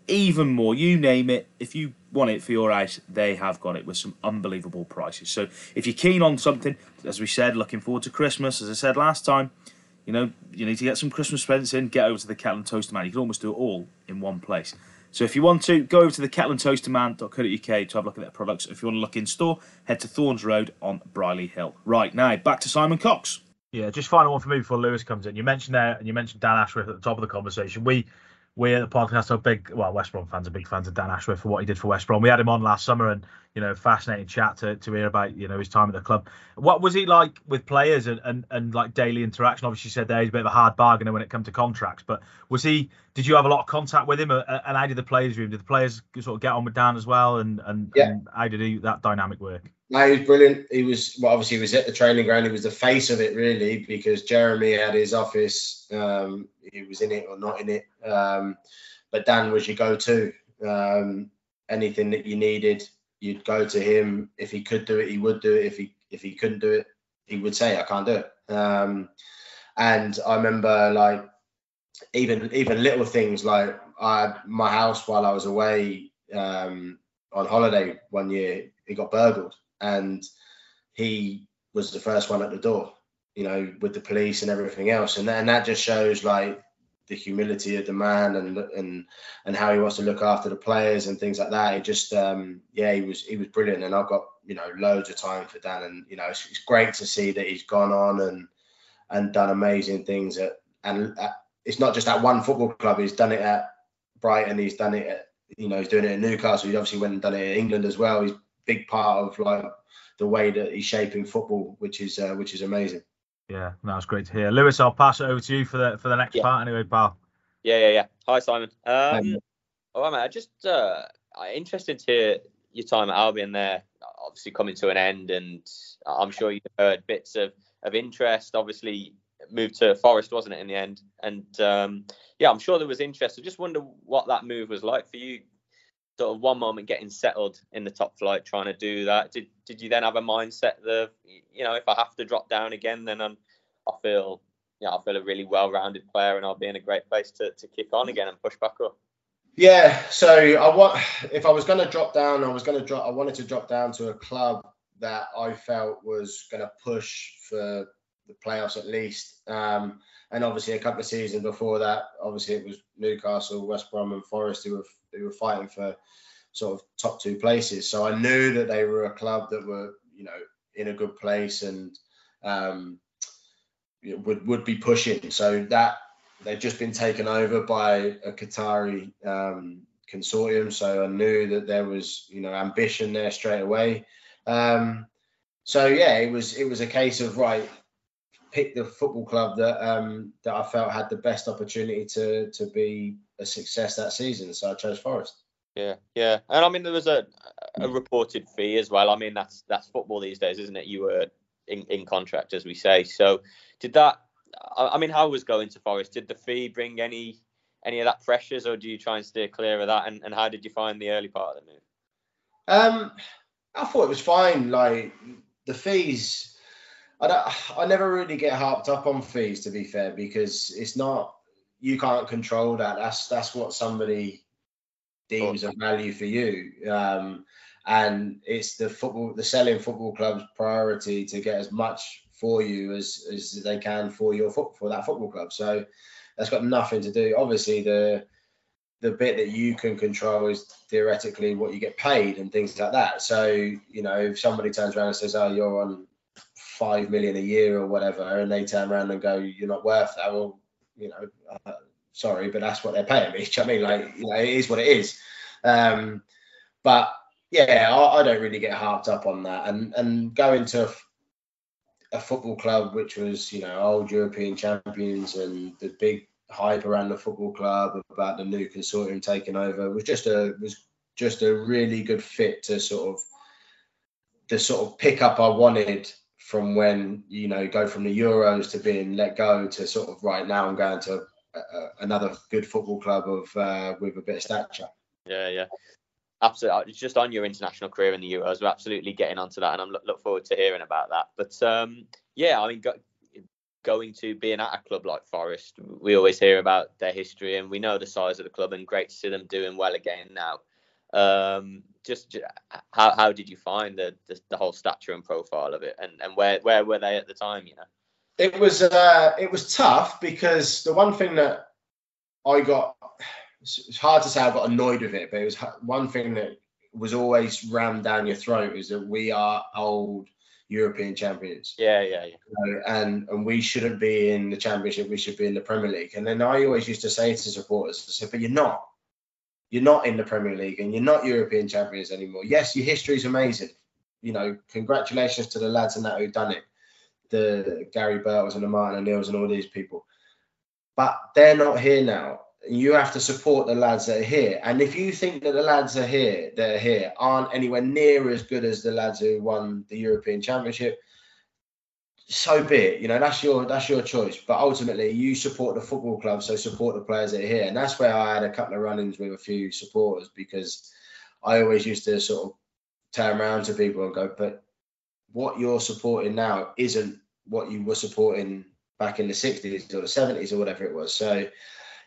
even more. You name it. If you want it for your house, they have got it with some unbelievable prices. So if you're keen on something, as we said, looking forward to Christmas, as I said last time, you know, you need to get some Christmas presents in, get over to the Kettle and Toaster Man. You can almost do it all in one place. So if you want to, go over to the kettleandtoasterman.co.uk to have a look at their products. If you want to look in store, head to Thorns Road on Brierley Hill. Right, now back to Simon Cox. Yeah, just final one for me before Lewis comes in. You mentioned there, and you mentioned Dan Ashworth at the top of the conversation. We we at the podcast are big, well, West Brom fans are big fans of Dan Ashworth for what he did for West Brom. We had him on last summer, and you know, fascinating chat to, to hear about you know his time at the club. What was he like with players and, and, and like daily interaction? Obviously, you said there he's a bit of a hard bargainer when it comes to contracts, but was he? Did you have a lot of contact with him, and how did the players him? Did the players sort of get on with Dan as well, and and, yeah. and how did he, that dynamic work? No, he was brilliant. He was well, obviously he was at the training ground. He was the face of it really because Jeremy had his office. Um, he was in it or not in it. Um, but Dan was your go-to. Um, anything that you needed, you'd go to him. If he could do it, he would do it. If he if he couldn't do it, he would say, "I can't do it." Um, and I remember like even even little things like I my house while I was away um, on holiday one year, it got burgled, and he was the first one at the door. You know, with the police and everything else, and and that just shows like the humility of the man and and and how he wants to look after the players and things like that. He just um, yeah, he was he was brilliant, and I've got you know loads of time for Dan, and you know it's, it's great to see that he's gone on and and done amazing things at and at, it's not just at one football club. He's done it at Brighton. He's done it at you know he's doing it at Newcastle. He's obviously went and done it in England as well. He's big part of like the way that he's shaping football, which is uh, which is amazing. Yeah, that was great to hear. Lewis, I'll pass it over to you for the for the next Yeah. part anyway, pal. Yeah, yeah, yeah. Hi, Simon. Um, Um, all right, mate. I just uh, interested to hear your time at Albion there. Obviously coming to an end, and I'm sure you heard bits of of interest. Obviously moved to Forest, wasn't it, in the end? And um, yeah, I'm sure there was interest. I just wonder what that move was like for you. Sort of one moment getting settled in the top flight, trying to do that. Did did you then have a mindset that you know if I have to drop down again, then I'm I feel yeah, I feel a really well-rounded player, and I'll be in a great place to, to kick on again and push back up. Yeah, so I want if I was going to drop down, I was going to drop. I wanted to drop down to a club that I felt was going to push for the playoffs at least. Um, and obviously, a couple of seasons before that, obviously it was Newcastle, West Brom, and Forest who were who were fighting for sort of top two places. So I knew that they were a club that were you know in a good place and um, would would be pushing. So that they've just been taken over by a Qatari um, consortium, so I knew that there was you know ambition there straight away. Um, so yeah, it was it was a case of right, pick the football club that um, that I felt had the best opportunity to to be a success that season. So I chose Forest. Yeah, yeah, and I mean there was a a reported fee as well. I mean that's that's football these days, isn't it? You were in, in contract, as we say. So did that? I mean, how was going to Forest? Did the fee bring any any of that pressures, or do you try and steer clear of that? And, and how did you find the early part of the move? Um, I thought it was fine. Like the fees, I don't, I never really get harped up on fees to be fair because it's not you can't control that. That's that's what somebody deems of value for you. Um, and it's the football, the selling football club's priority to get as much for you as as they can for your foot for that football club. So that's got nothing to do. Obviously, the the bit that you can control is theoretically what you get paid and things like that. So, you know, if somebody turns around and says, Oh, you're on five million a year or whatever, and they turn around and go, You're not worth that, well, you know, uh, sorry, but that's what they're paying me. (laughs) You know I mean? Like, you know, it is what it is. Um, but yeah, I, I don't really get harped up on that. And and going to a football club which was, you know, old European champions and the big hype around the football club about the new consortium taking over was just a was just a really good fit to sort of the sort of pickup I wanted from when you know go from the Euros to being let go to sort of right now I'm going to a, a, another good football club of uh, with a bit of stature. Yeah, yeah. Absolutely. It's just on your international career in the Euros. We're absolutely getting onto that, and I'm look, look forward to hearing about that. But um, yeah, I mean, go, going to being at a club like Forest, we always hear about their history, and we know the size of the club, and great to see them doing well again now. Um, just j- how how did you find the, the the whole stature and profile of it, and and where where were they at the time? You know. It was uh, it was tough because the one thing that I got it's hard to say I got annoyed with it, but it was one thing that was always rammed down your throat is that we are old European champions. Yeah, yeah, yeah. you know, and and we shouldn't be in the championship. We should be in the Premier League. And then I always used to say to supporters, I said, but you're not. You're not in the Premier League, and you're not European champions anymore. Yes, your history is amazing. You know, congratulations to the lads and that who've done it, the Garry Birtles and the Martin O'Neills and all these people. But they're not here now. You have to support the lads that are here. And if you think that the lads are here, that are here, aren't anywhere near as good as the lads who won the European Championship, so be it. You know, that's your that's your choice. But ultimately, you support the football club, so support the players that are here. And that's where I had a couple of run-ins with a few supporters because I always used to sort of turn around to people and go, but what you're supporting now isn't what you were supporting back in the 60s or the 70s or whatever it was. So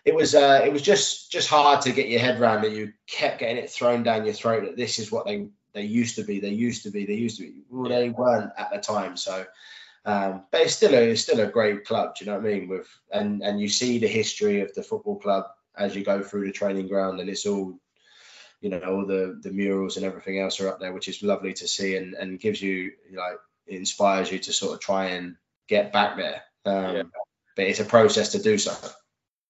it was uh, it was just just hard to get your head around that you kept getting it thrown down your throat that this is what they they used to be, they used to be, they used to be. Well, they weren't at the time. So um, but it's still a it's still a great club. Do you know what I mean? With and and you see the history of the football club as you go through the training ground, and it's all you know all the the murals and everything else are up there, which is lovely to see, and and gives you like inspires you to sort of try and get back there. Um, Yeah. But it's a process to do so.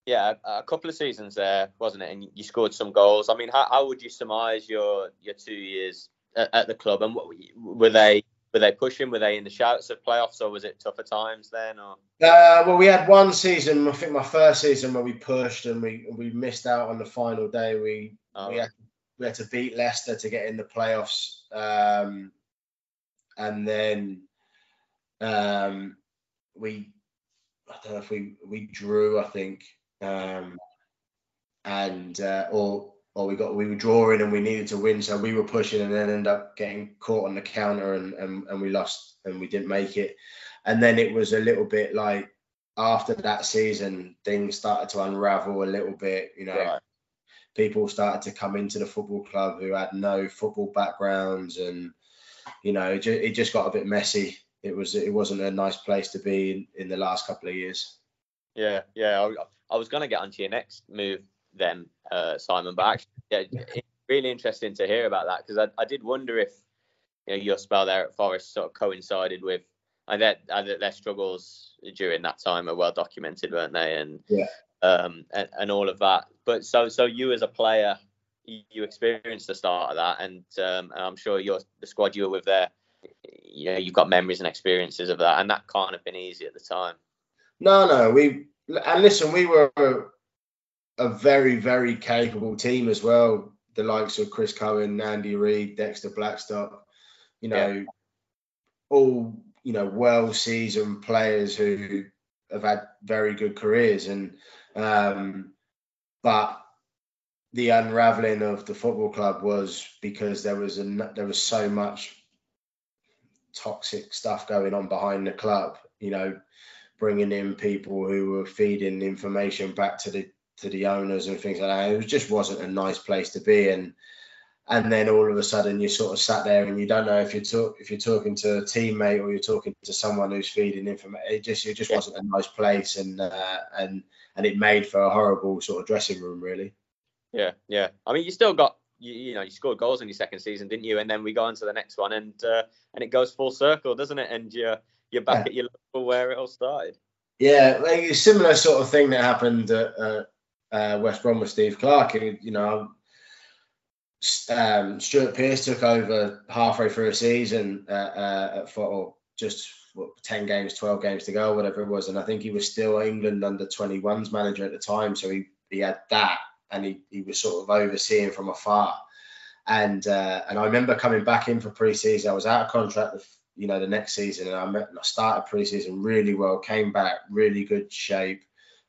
Yeah, a a couple of seasons there, wasn't it? And you scored some goals. I mean, how, how would you surmise your your two years at, at the club? And what, were they were they pushing? Were they in the shouts of playoffs, or was it tougher times then? Or Uh, well, we had one season. I think my first season where we pushed and we we missed out on the final day. We oh, we had we had to beat Leicester to get in the playoffs, um, and then um, we I don't know if we we drew. I think, um, and uh, or or we got we were drawing and we needed to win, so we were pushing and then end up getting caught on the counter and and, and we lost and we didn't make it. And then it was a little bit like after that season, things started to unravel a little bit. You know, Right. people started to come into the football club who had no football backgrounds, and you know, it, ju- it just got a bit messy. It was it wasn't a nice place to be in, in the last couple of years. Yeah, yeah. I, I was going to get onto your next move then, uh, Simon, but actually, yeah, it's really interesting to hear about that because I, I did wonder if you know, your spell there at Forest sort of coincided with and that their struggles during that time are well documented, weren't they? And Yeah. um, and, and all of that. But so so you as a player, you, you experienced the start of that, and um, and I'm sure your the squad you were with there, you know, you've got memories and experiences of that, and that can't have been easy at the time. No, no, we and listen, we were a very, very capable team as well. The likes of Chris Cohen, Andy Reid, Dexter Blackstock, you know, all you know, well-seasoned players who have had very good careers, and um, but the unraveling of the football club was because there was a there was so much toxic stuff going on behind the club. You know, bringing in people who were feeding information back to the to the owners and things like that. It was, just wasn't a nice place to be, and and then all of a sudden you sort of sat there and you don't know if you're talk, if you're talking to a teammate or you're talking to someone who's feeding information. It just it just wasn't a nice place, and uh, and and it made for a horrible sort of dressing room, really. Yeah, yeah. I mean, you still got you, you know you scored goals in your second season, didn't you? And then we go on to the next one, and uh, and it goes full circle, doesn't it? And you're you're back Yeah. at your level where it all started. Yeah, like a similar sort of thing that happened at uh, uh, West Brom with Steve Clarke. You you know, um, Stuart Pearce took over halfway through a season uh, uh, at for just what, 10 games, 12 games to go, whatever it was. And I think he was still England under 21s manager at the time. So he, he had that and he, he was sort of overseeing from afar. And uh, and I remember coming back in for pre-season. I was out of contract, the, you know, the next season, and I, met, I started pre-season really well. Came back really good shape,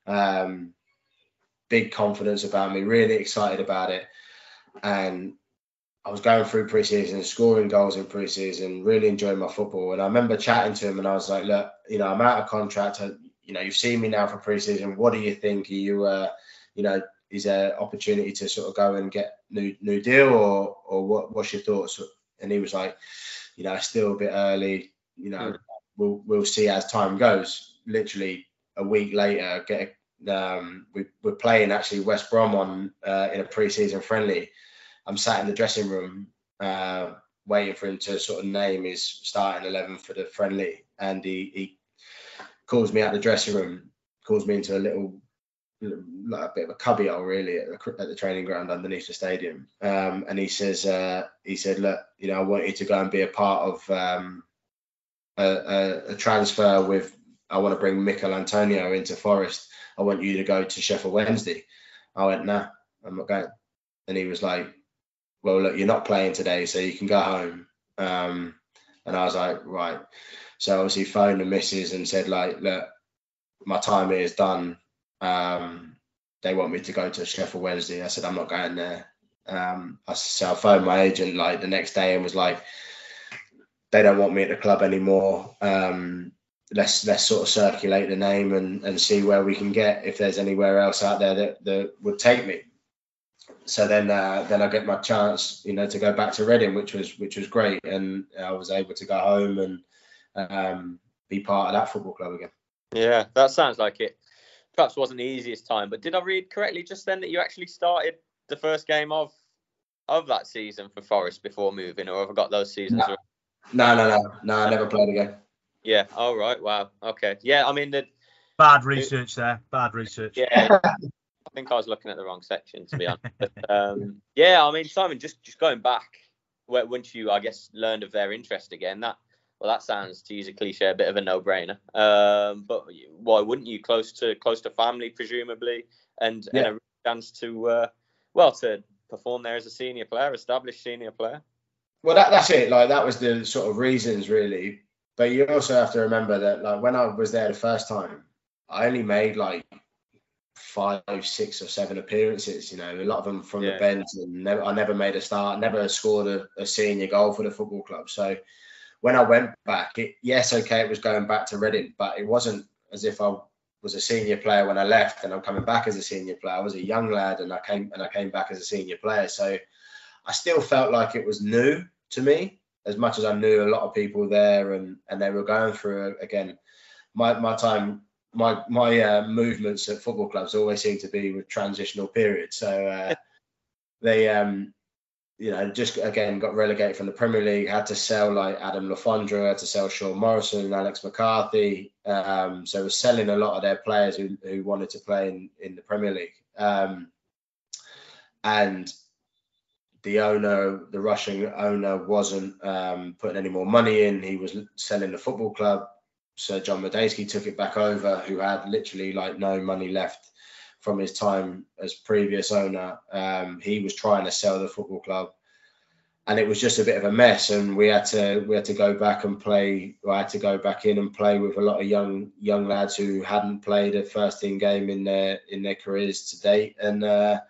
um, big confidence about me. Really excited about it, and I was going through pre-season, scoring goals in pre-season, really enjoying my football. And I remember chatting to him, and I was like, "Look, you know, I'm out of contract. I, you know, you've seen me now for pre-season. What do you think? Are you, uh, you know, is there opportunity to sort of go and get new new deal, or or what? What's your thoughts?" And he was like, "You know, still a bit early. You know, Mm. we'll we'll see as time goes." Literally a week later, get um, we, we're playing actually West Brom on uh, in a pre-season friendly. I'm sat in the dressing room uh, waiting for him to sort of name his starting eleven for the friendly, and he, he calls me out the dressing room, calls me into a little like a bit of a cubbyhole really at the, at the training ground underneath the stadium, um, and he says uh, he said, look, you know, I want you to go and be a part of um, a, a, a transfer with. I want to bring Michail Antonio into Forest. I want you to go to Sheffield Wednesday. I went, nah, I'm not going. And he was like, well, look, you're not playing today, so you can go home. Um, and I was like, right. So obviously phoned the missus and said, like, look, my time here is done. Um, they want me to go to Sheffield Wednesday. I said, I'm not going there. Um, I, so I phoned my agent like the next day and was like, they don't want me at the club anymore. Um, let's let's sort of circulate the name and, and see where we can get if there's anywhere else out there that, that would take me. So then uh, then I get my chance, you know, to go back to Reading, which was which was great, and I was able to go home and um, be part of that football club again. Yeah, that sounds like it. Perhaps wasn't the easiest time, but did I read correctly just then that you actually started the first game of of that season for Forest before moving, or have I got those seasons? No. No, no, no, no. I never played again. Yeah. All right. Wow. Okay. Yeah. I mean, the, Bad research there. Bad research. yeah. (laughs) I think I was looking at the wrong section to be honest. (laughs) But, um, yeah. I mean, Simon, just just going back, where, once you, I guess, learned of their interest again, that well, that sounds to use a cliche, a bit of a no-brainer. Um, but why wouldn't you? Close to close to family, presumably, and, Yeah. and a chance to uh, well to perform there as a senior player, established senior player. Well, that, that's it. Like that was the sort of reasons, really. But you also have to remember that, like when I was there the first time, I only made like five, six, or seven appearances. You know, a lot of them from Yeah. the bench, and never, I never made a start. Never scored a, a senior goal for the football club. So when I went back, it, yes, okay, it was going back to Reading, but it wasn't as if I was a senior player when I left, and I'm coming back as a senior player. I was a young lad, and I came and I came back as a senior player. So I still felt like it was new to me, as much as I knew a lot of people there, and and they were going through again. My my time, my my uh, movements at football clubs always seem to be with transitional periods. So uh, they um you know just again got relegated from the Premier League, had to sell like Adam Le Fondre, had to sell Sean Morrison and Alex McCarthy. Um, so was selling a lot of their players who, who wanted to play in in the Premier League. Um, and the owner, the Russian owner, wasn't um, putting any more money in. He was selling the football club. Sir John Madejski took it back over, who had literally like no money left from his time as previous owner. Um, he was trying to sell the football club, and it was just a bit of a mess. And we had to we had to go back and play. I had to go back in and play with a lot of young young lads who hadn't played a first team game in their in their careers to date, and. Uh,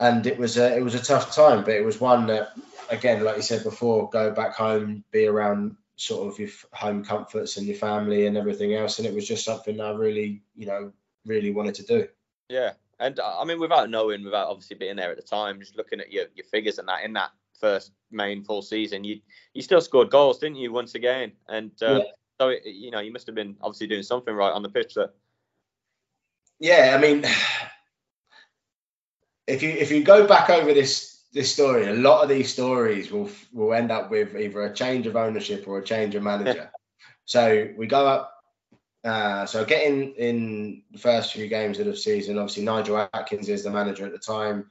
and it was a it was a tough time, but it was one that again, like you said before, go back home, be around sort of your f- home comforts and your family and everything else, and it was just something I really, you know, really wanted to do. Yeah, and uh, I mean, without knowing, without obviously being there at the time, just looking at your, your figures and that in that first main full season, you you still scored goals, didn't you? Once again, and uh, Yeah. so it, you know you must have been obviously doing something right on the pitch there. Yeah, I mean, if you if you go back over this this story, a lot of these stories will will end up with either a change of ownership or a change of manager. so we go up. Uh, so getting in the first few games of the season, obviously Nigel Adkins is the manager at the time,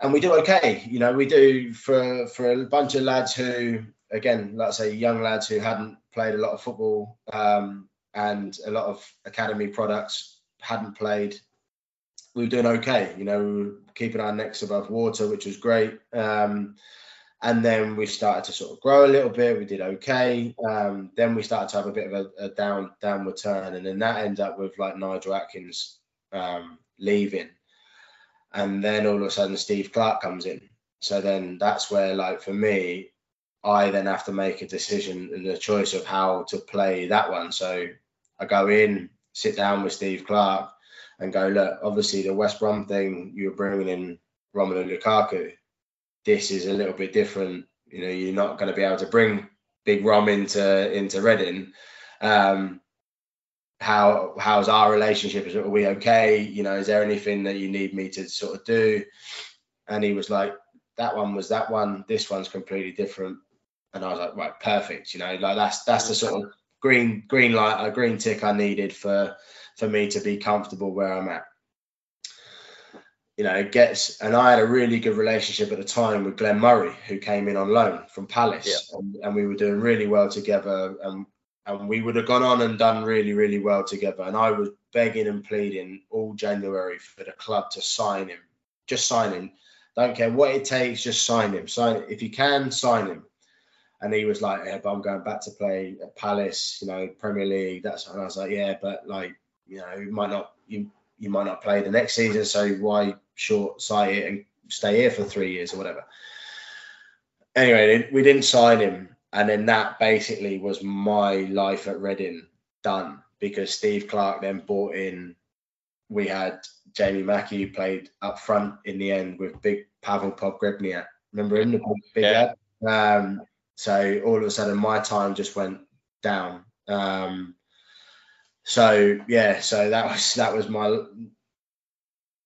and we do okay. You know, we do for for a bunch of lads who, again, let's say young lads who hadn't played a lot of football um, and a lot of academy products hadn't played we were doing okay. You know, we were keeping our necks above water, which was great. Um, and then we started to sort of grow a little bit. We did okay. Um, then we started to have a bit of a, a down downward turn, and then that ended up with like Nigel Adkins um, leaving, and then all of a sudden Steve Clarke comes in. So then that's where, like for me, I then have to make a decision and a choice of how to play that one. So I go in, sit down with Steve Clarke and go, look, obviously the West Brom thing, you're bringing in Romelu Lukaku. This is a little bit different. You know, you're not going to be able to bring Big Rom into into Reading. Um, how how's our relationship? Is are we okay? You know, is there anything that you need me to sort of do? And he was like, that one was that one. This one's completely different. And I was like, right, perfect. You know, like that's that's the sort of green green light, a green tick I needed for for me to be comfortable where I'm at. You know, it gets, and I had a really good relationship at the time with Glenn Murray, who came in on loan from Palace, and, and we were doing really well together. And and we would have gone on and done really, really well together. And I was begging and pleading all January for the club to sign him, just sign him. Don't care what it takes, just sign him. Sign if you can, sign him. And he was like, "Yeah, but I'm going back to play at Palace, you know, Premier League." That's and I was like, "Yeah, but like, you know, you might not you you might not play the next season, so why short sight it and stay here for three years or whatever." Anyway, we didn't sign him, and then that basically was my life at Reading done because Steve Clarke then bought in. We had Jamie Mackie who played up front in the end with big Pavel Pogrebnyak. Remember him, the big, big Yeah. Um, so all of a sudden, my time just went down. Um, so yeah, so that was that was my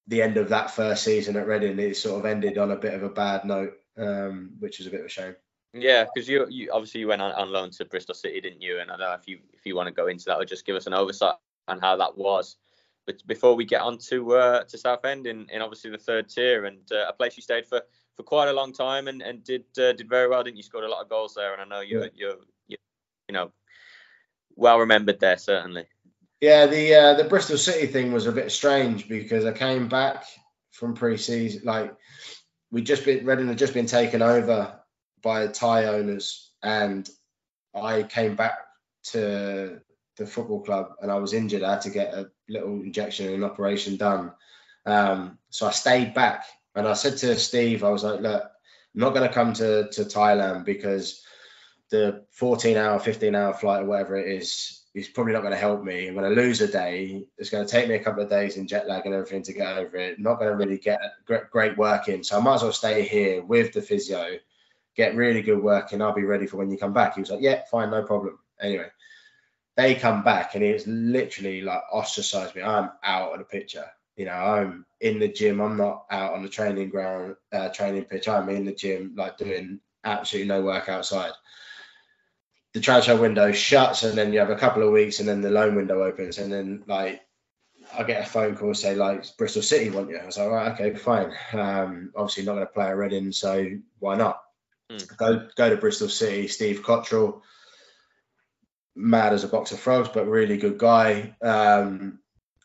the end of that first season at Reading. It sort of ended on a bit of a bad note, um, which was a bit of a shame. Yeah, because you, you obviously you went on, on loan to Bristol City, didn't you? And I don't know if you if you want to go into that or just give us an oversight on how that was. But before we get on to uh, to Southend in, in obviously the third tier and uh, a place you stayed for, for quite a long time and, and did uh, did very well, didn't you? Scored a lot of goals there, and I know you're you're, you're you know, well remembered there certainly. Yeah, the uh, the Bristol City thing was a bit strange because I came back from pre-season, like we'd just been Reading had just been taken over by Thai owners, and I came back to the football club and I was injured. I had to get a little injection and an operation done. Um, so I stayed back and I said to Steve, I was like, look, I'm not going to come to, to Thailand because the 14 hour, 15 hour flight or whatever it is, is probably not going to help me. I'm going to lose a day. It's going to take me a couple of days in jet lag and everything to get over it. Not going to really get great, work in. So I might as well stay here with the physio, get really good work, and I'll be ready for when you come back. He was like, yeah, fine, no problem. Anyway, they come back and it's literally like ostracized me. I'm out of the picture. You know, I'm in the gym. I'm not out on the training ground, uh, training pitch. I'm in the gym, like doing absolutely no work outside the transfer window shuts and then you have a couple of weeks and then the loan window opens and then like I get a phone call say like Bristol City want you. I was like, right, okay, fine. Um, obviously not going to play a Reading, so why not? Mm. Go go to Bristol City. Steve Cotterill, mad as a box of frogs, but really good guy, um,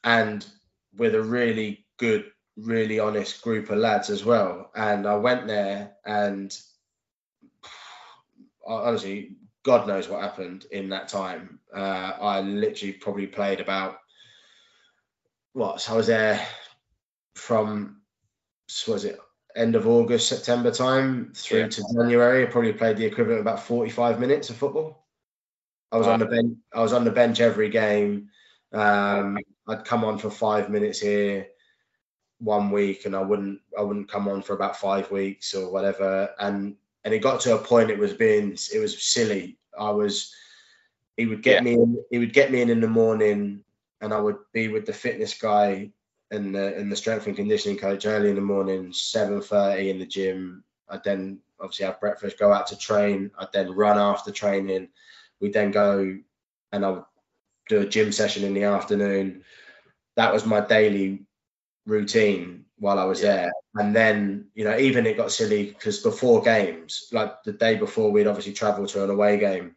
and with a really good, really honest group of lads as well. And I went there and (sighs) honestly God knows what happened in that time. Uh, I literally probably played about what? So I was there from was it end of August, September time through yeah. to January. I probably played the equivalent of about 45 minutes of football. I was wow. on the bench. I was on the bench every game. Um, I'd come on for five minutes here one week, and I wouldn't. I wouldn't come on for about five weeks or whatever. And and it got to a point it was being it was silly. I was he would get yeah. me in, he would get me in in the morning and I would be with the fitness guy and the and the strength and conditioning coach early in the morning, 7:30 in the gym. I'd then obviously have breakfast, go out to train. I'd then run after training. We'd then go and I would do a gym session in the afternoon. That was my daily routine while I was yeah. there. And then, you know, even it got silly because before games, like the day before, we'd obviously travel to an away game.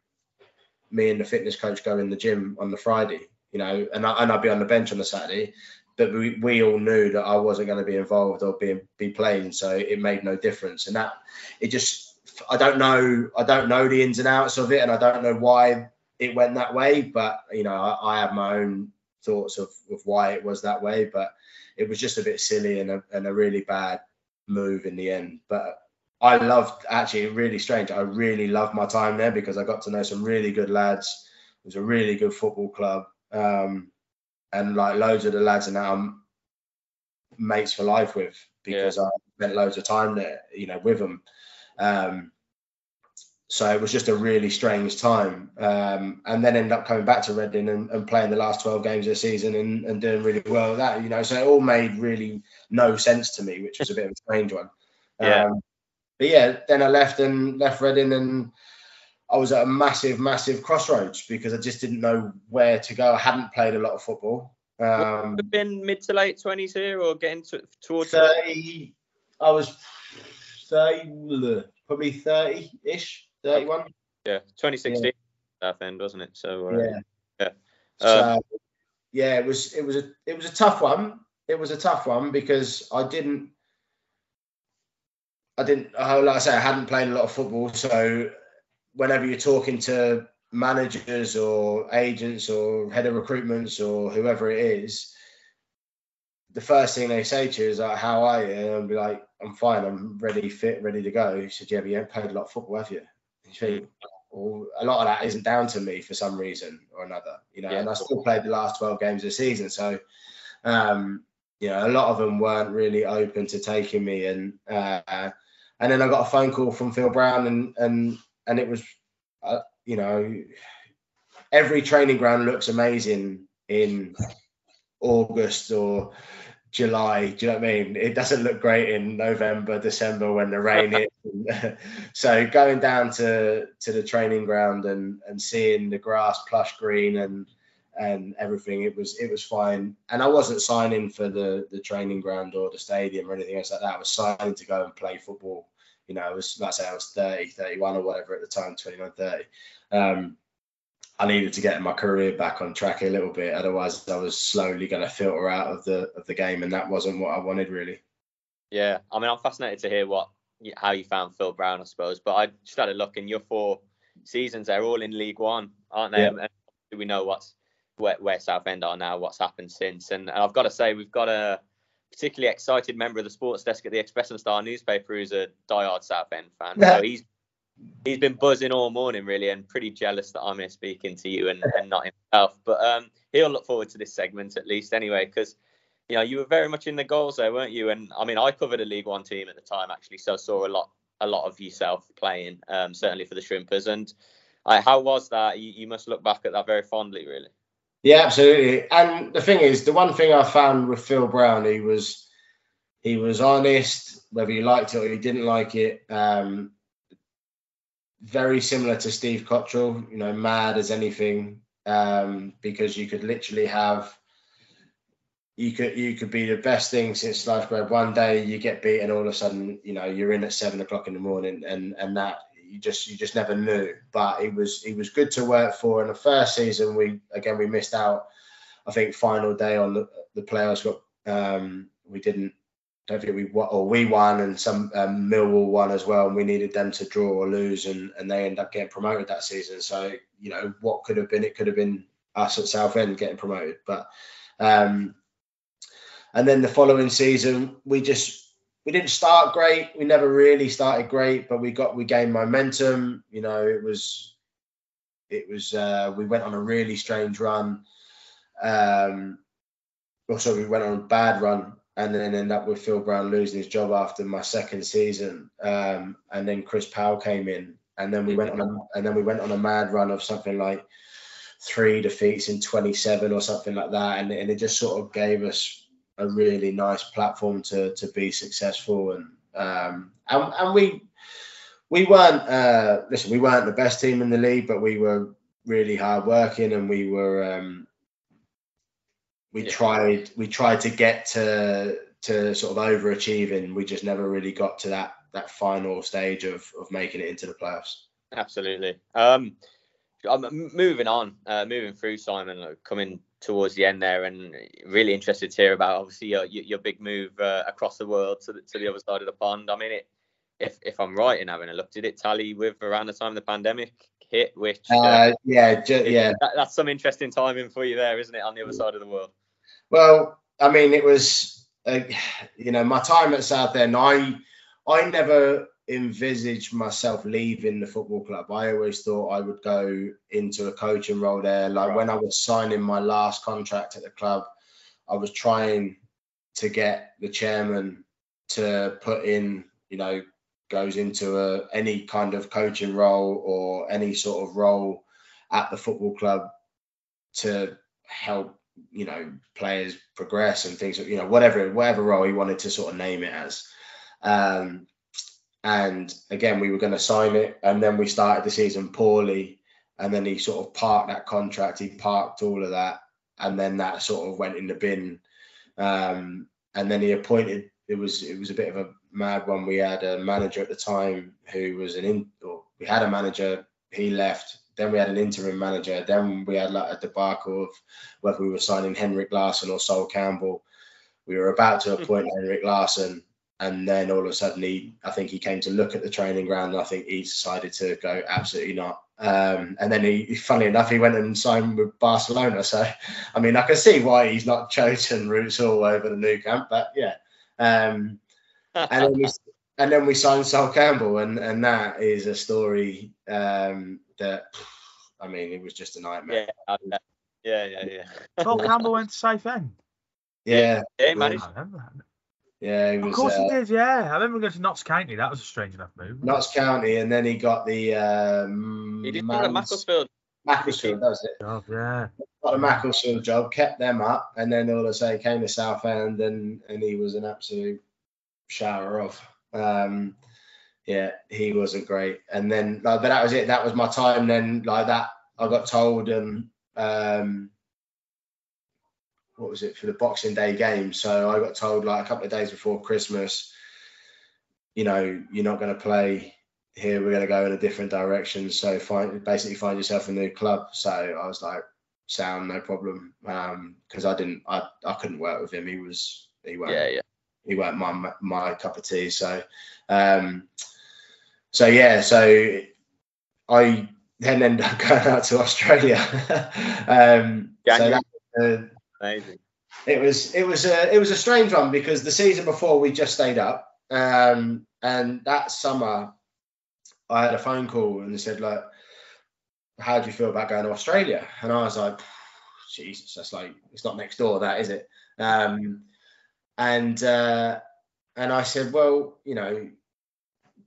Me and the fitness coach go in the gym on the Friday, you know, and, I, and I'd be on the bench on the Saturday. But we, we all knew that I wasn't going to be involved or be be playing, so it made no difference. And that it just I don't know I don't know the ins and outs of it, and I don't know why it went that way. But you know I, I have my own thoughts of, of why it was that way. But it was just a bit silly and a, and a really bad move in the end. But I loved actually really strange. I really loved my time there because I got to know some really good lads. It was a really good football club, um, and like loads of the lads are now mates for life with because yeah. I spent loads of time there, you know, with them. Um, so it was just a really strange time. Um, and then ended up coming back to Reading and, and, playing the last 12 games of the season and, and, doing really well with that, you know. So it all made really no sense to me, which was a bit of a strange one. (laughs) Yeah. Um, but yeah, then I left and left Reading and I was at a massive, massive crossroads because I just didn't know where to go. I hadn't played a lot of football. Um, been mid to late 20s here or getting to, towards 30. I was 30, probably 30 ish. 31. Yeah, 2016 yeah. Southend, wasn't it? So uh, yeah, yeah. Um, so, yeah, it was it was a it was a tough one. It was a tough one because I didn't I didn't like I say I hadn't played a lot of football, so whenever you're talking to managers or agents or head of recruitments or whoever it is, the first thing they say to you is like, "How are you?" And I'll be like, "I'm fine. I'm ready, fit, ready to go." He said, "Yeah, but you haven't played a lot of football, have you?" Think well, a lot of that isn't down to me for some reason or another, you know. Yeah. And I still played the last 12 games of the season, so um, you know, a lot of them weren't really open to taking me, and uh, and then I got a phone call from Phil Brown, and and and it was, uh, you know, every training ground looks amazing in August or July. Do you know what I mean? It doesn't look great in November, December when the rain is. (laughs) so going down to to the training ground and and seeing the grass plush green and and everything, it was it was fine. And I wasn't signing for the the training ground or the stadium or anything else like that. I was signing to go and play football. You know, I was like I say I was 30, 31 or whatever at the time, 29, 30. Um, I needed to get my career back on track a little bit. Otherwise, I was slowly going to filter out of the of the game, and that wasn't what I wanted really. Yeah, I mean, I'm fascinated to hear what how you found Phil Brown, I suppose. But I just had a look, and your four seasons they're all in League One, aren't they? Yeah. And we know what's where, where Southend are now, what's happened since, and, and I've got to say we've got a particularly excited member of the sports desk at the Express and Star newspaper who's a diehard Southend fan. So he's he's been buzzing all morning really and pretty jealous that I'm here speaking to you and, and not himself. But um, he'll look forward to this segment at least anyway, because you know you were very much in the goals there, weren't you? And I mean, I covered a League One team at the time actually, so I saw a lot a lot of yourself playing, um, certainly for the Shrimpers. And uh, how was that? You, you must look back at that very fondly, really. Yeah, absolutely. And the thing is, the one thing I found with Phil Brown, he was he was honest, whether you liked it or you didn't like it. Um, very similar to Steve Cotterill, you know, mad as anything, um, because you could literally have you could you could be the best thing since sliced bread. One day you get beaten, all of a sudden, you know, you're in at seven o'clock in the morning, and and that you just you just never knew. But it was he was good to work for. In the first season, we again we missed out. I think final day on the the playoffs got um, we didn't don't think we or we won and some um, Millwall won as well, and we needed them to draw or lose, and and they end up getting promoted that season. So you know what could have been, it could have been us at Southend getting promoted, but um, and then the following season we just we didn't start great. We never really started great, but we got we gained momentum. You know, it was it was uh, we went on a really strange run. Um, also, we went on a bad run and then end up with Phil Brown losing his job after my second season. Um, and then Chris Powell came in, and then we went on a, and then we went on a mad run of something like three defeats in 27 or something like that, and, and it just sort of gave us a really nice platform to to be successful and um, and, and we we weren't uh, listen we weren't the best team in the league, but we were really hard working and we were um, we yeah. tried we tried to get to to sort of overachieving. We just never really got to that that final stage of of making it into the playoffs. Absolutely. Um, I'm moving on, uh, moving through Simon, coming towards the end there, and really interested to hear about obviously your your big move uh, across the world to the, to the other side of the pond. I mean, it, if if I'm right in having a look, did it tally with around the time the pandemic hit? Which uh, uh yeah, ju- yeah, that, that's some interesting timing for you there, isn't it, on the other side of the world? Well, I mean, it was, uh, you know, my time at Southend. I, I never envisaged myself leaving the football club. I always thought I would go into a coaching role there. Like right. when I was signing my last contract at the club, I was trying to get the chairman to put in, you know, goes into a, any kind of coaching role or any sort of role at the football club to help you know players progress and things you know whatever whatever role he wanted to sort of name it as um, and again we were going to sign it and then we started the season poorly and then he sort of parked that contract he parked all of that and then that sort of went in the bin um, and then he appointed it was it was a bit of a mad one we had a manager at the time who was an in or we had a manager he left then we had an interim manager. Then we had like a debacle of whether we were signing Henrik Larsson or Sol Campbell. We were about to appoint (laughs) Henrik Larsson, and then all of a sudden he, I think he came to look at the training ground. And I think he decided to go absolutely not. Um, and then he, funny enough, he went and signed with Barcelona. So, I mean, I can see why he's not chosen routes all over the Nou Camp, but yeah. Um, and then we, (laughs) and then we signed Sol Campbell, and and that is a story um, that I mean, it was just a nightmare. Yeah, yeah, yeah, yeah. Sol Campbell went to Southend. Yeah, yeah, man. Yeah, was, of course uh, he did. Yeah, I remember going to Notts County. That was a strange enough move. Notts County, and then he got the. Um, he did Man- Macclesfield. Macclesfield, that was it. Job, yeah. Got a Macclesfield job, kept them up, and then all of a sudden came to Southend, and and he was an absolute shower of. Um, yeah, he wasn't great. And then, like, but that was it. That was my time. Then, like that, I got told, and um, what was it for the Boxing Day game? So I got told like a couple of days before Christmas, you know, you're not going to play here we're going to go in a different direction. So find basically find yourself a new club. So I was like, sound no problem, because I didn't I, I couldn't work with him. He was he weren't Yeah, yeah. he weren't my my cup of tea. So um, so yeah, so I then ended up (laughs) going out to Australia. (laughs) um, so that, uh, Amazing. it was it was a it was a strange one because the season before we just stayed up, um, and that summer I had a phone call and they said like, "How do you feel about going to Australia?" And I was like, "Jesus, that's like it's not next door, that is it?" Um, and uh, and I said, "Well, you know,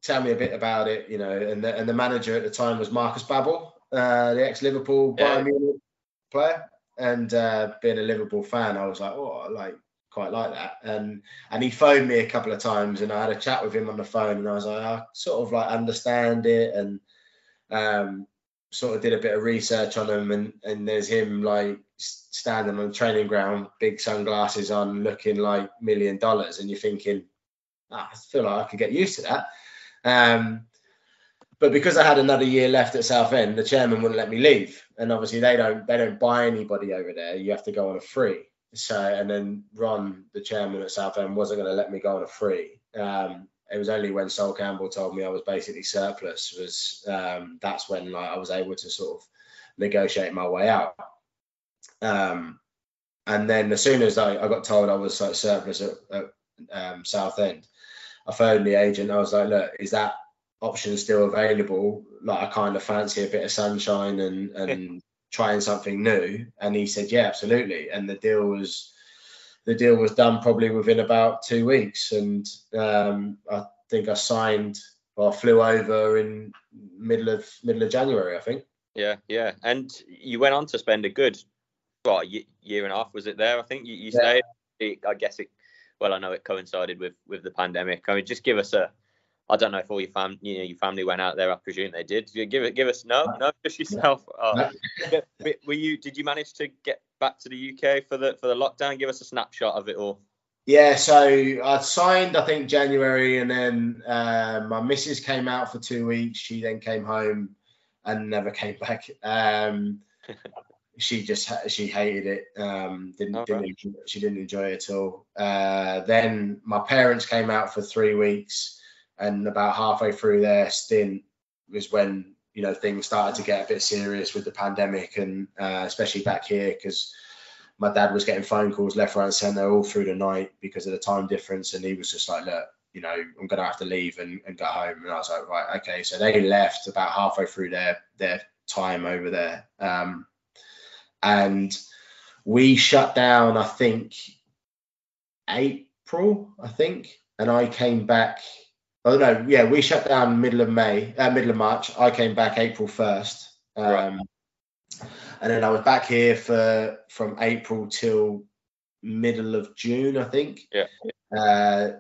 tell me a bit about it, you know." And the, and the manager at the time was Marcus Babbel, uh, the ex Liverpool Yeah. Bayern Munich player and uh, being a Liverpool fan, I was like, oh, I like quite like that. And and he phoned me a couple of times, and I had a chat with him on the phone, and I was like, I sort of like understand it, and um, sort of did a bit of research on him, and and there's him like standing on the training ground, big sunglasses on, looking like million dollars, and you're thinking, ah, I feel like I could get used to that. Um, but because I had another year left at Southend, the chairman wouldn't let me leave, and obviously they don't they don't buy anybody over there. You have to go on a free. So and then Ron, the chairman at Southend, wasn't going to let me go on a free. Um, it was only when Sol Campbell told me I was basically surplus was um, that's when like I was able to sort of negotiate my way out. Um, and then as soon as I, I got told I was like surplus at, at um, Southend, I phoned the agent. I was like, look, is that option still available? Like I kind of fancy a bit of sunshine and and trying something new. And he said, yeah, absolutely. And the deal was the deal was done probably within about two weeks. And um, I think I signed or flew over in middle of middle of January, I think. Yeah, yeah. And you went on to spend a good, well, year and a half. Was it there? I think you, you Yeah. stayed. I guess it. Well, I know it coincided with with the pandemic. I mean, just give us a. I don't know if all your fam, you know, your family went out there. I presume they did. You give it. Give us no, no, just yourself. Oh. Were you? Did you manage to get back to the UK for the for the lockdown? Give us a snapshot of it all. Yeah, so I signed, I think January, and then uh, my missus came out for two weeks. She then came home and never came (laughs) back. Um, she just she hated it. Um, didn't, Oh, didn't right. she didn't enjoy it at all. Uh, then my parents came out for three weeks, and about halfway through their stint was when you know things started to get a bit serious with the pandemic, and uh, especially back here because my dad was getting phone calls left, right, and centre all through the night because of the time difference, and he was just like, "Look, you know, I'm gonna have to leave and, and go home." And I was like, "Right, okay." So they left about halfway through their their time over there, um, and we shut down. I think April, I think, and I came back. Oh no, yeah, we shut down middle of May, uh, middle of March. I came back April first. Um, Right. and then I was back here for from April till middle of June, I think. Yeah. Uh,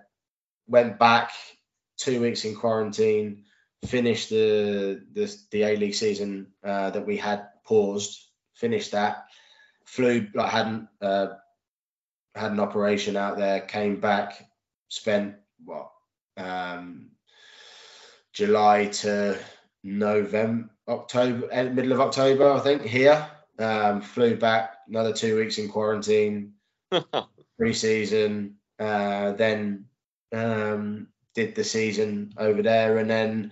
went back two weeks in quarantine, finished the the, the A League season uh, that we had paused, finished that, flew like hadn't uh, had an operation out there, came back, spent what um, July to November, October, eh, middle of October, I think, here. Um, flew back another two weeks in quarantine, (laughs) pre-season, uh, then um, did the season over there, and then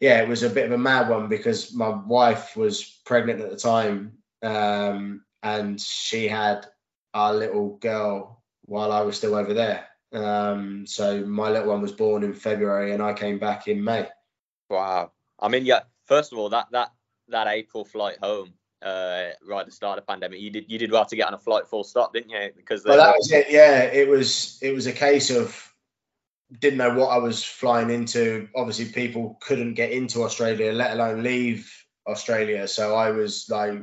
yeah, it was a bit of a mad one because my wife was pregnant at the time, um, and she had our little girl while I was still over there. Um, so my little one was born in February, and I came back in May. Wow. I mean, yeah. First of all, that that that April flight home, uh, right at the start of the pandemic, you did you did well to get on a flight full stop, didn't you? Because Well, that was it. Yeah, it was. It was a case of didn't know what I was flying into. Obviously, people couldn't get into Australia, let alone leave Australia. So I was like,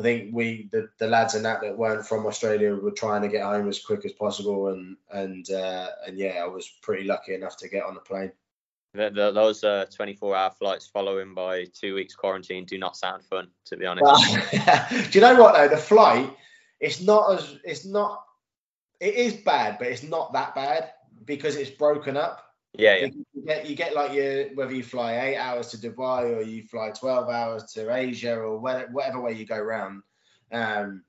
I think we, the, the lads and that that weren't from Australia, were trying to get home as quick as possible. And and uh, and yeah, I was pretty lucky enough to get on the plane. the, the, those uh, 24 hour flights following by two weeks quarantine do not sound fun, to be honest. Well, (laughs) do you know what though? The flight, it's not as it's not. It is bad, but it's not that bad because it's broken up. yeah, yeah. You get you get like your whether you fly eight hours to Dubai or you fly twelve hours to Asia or whatever way you go round, um,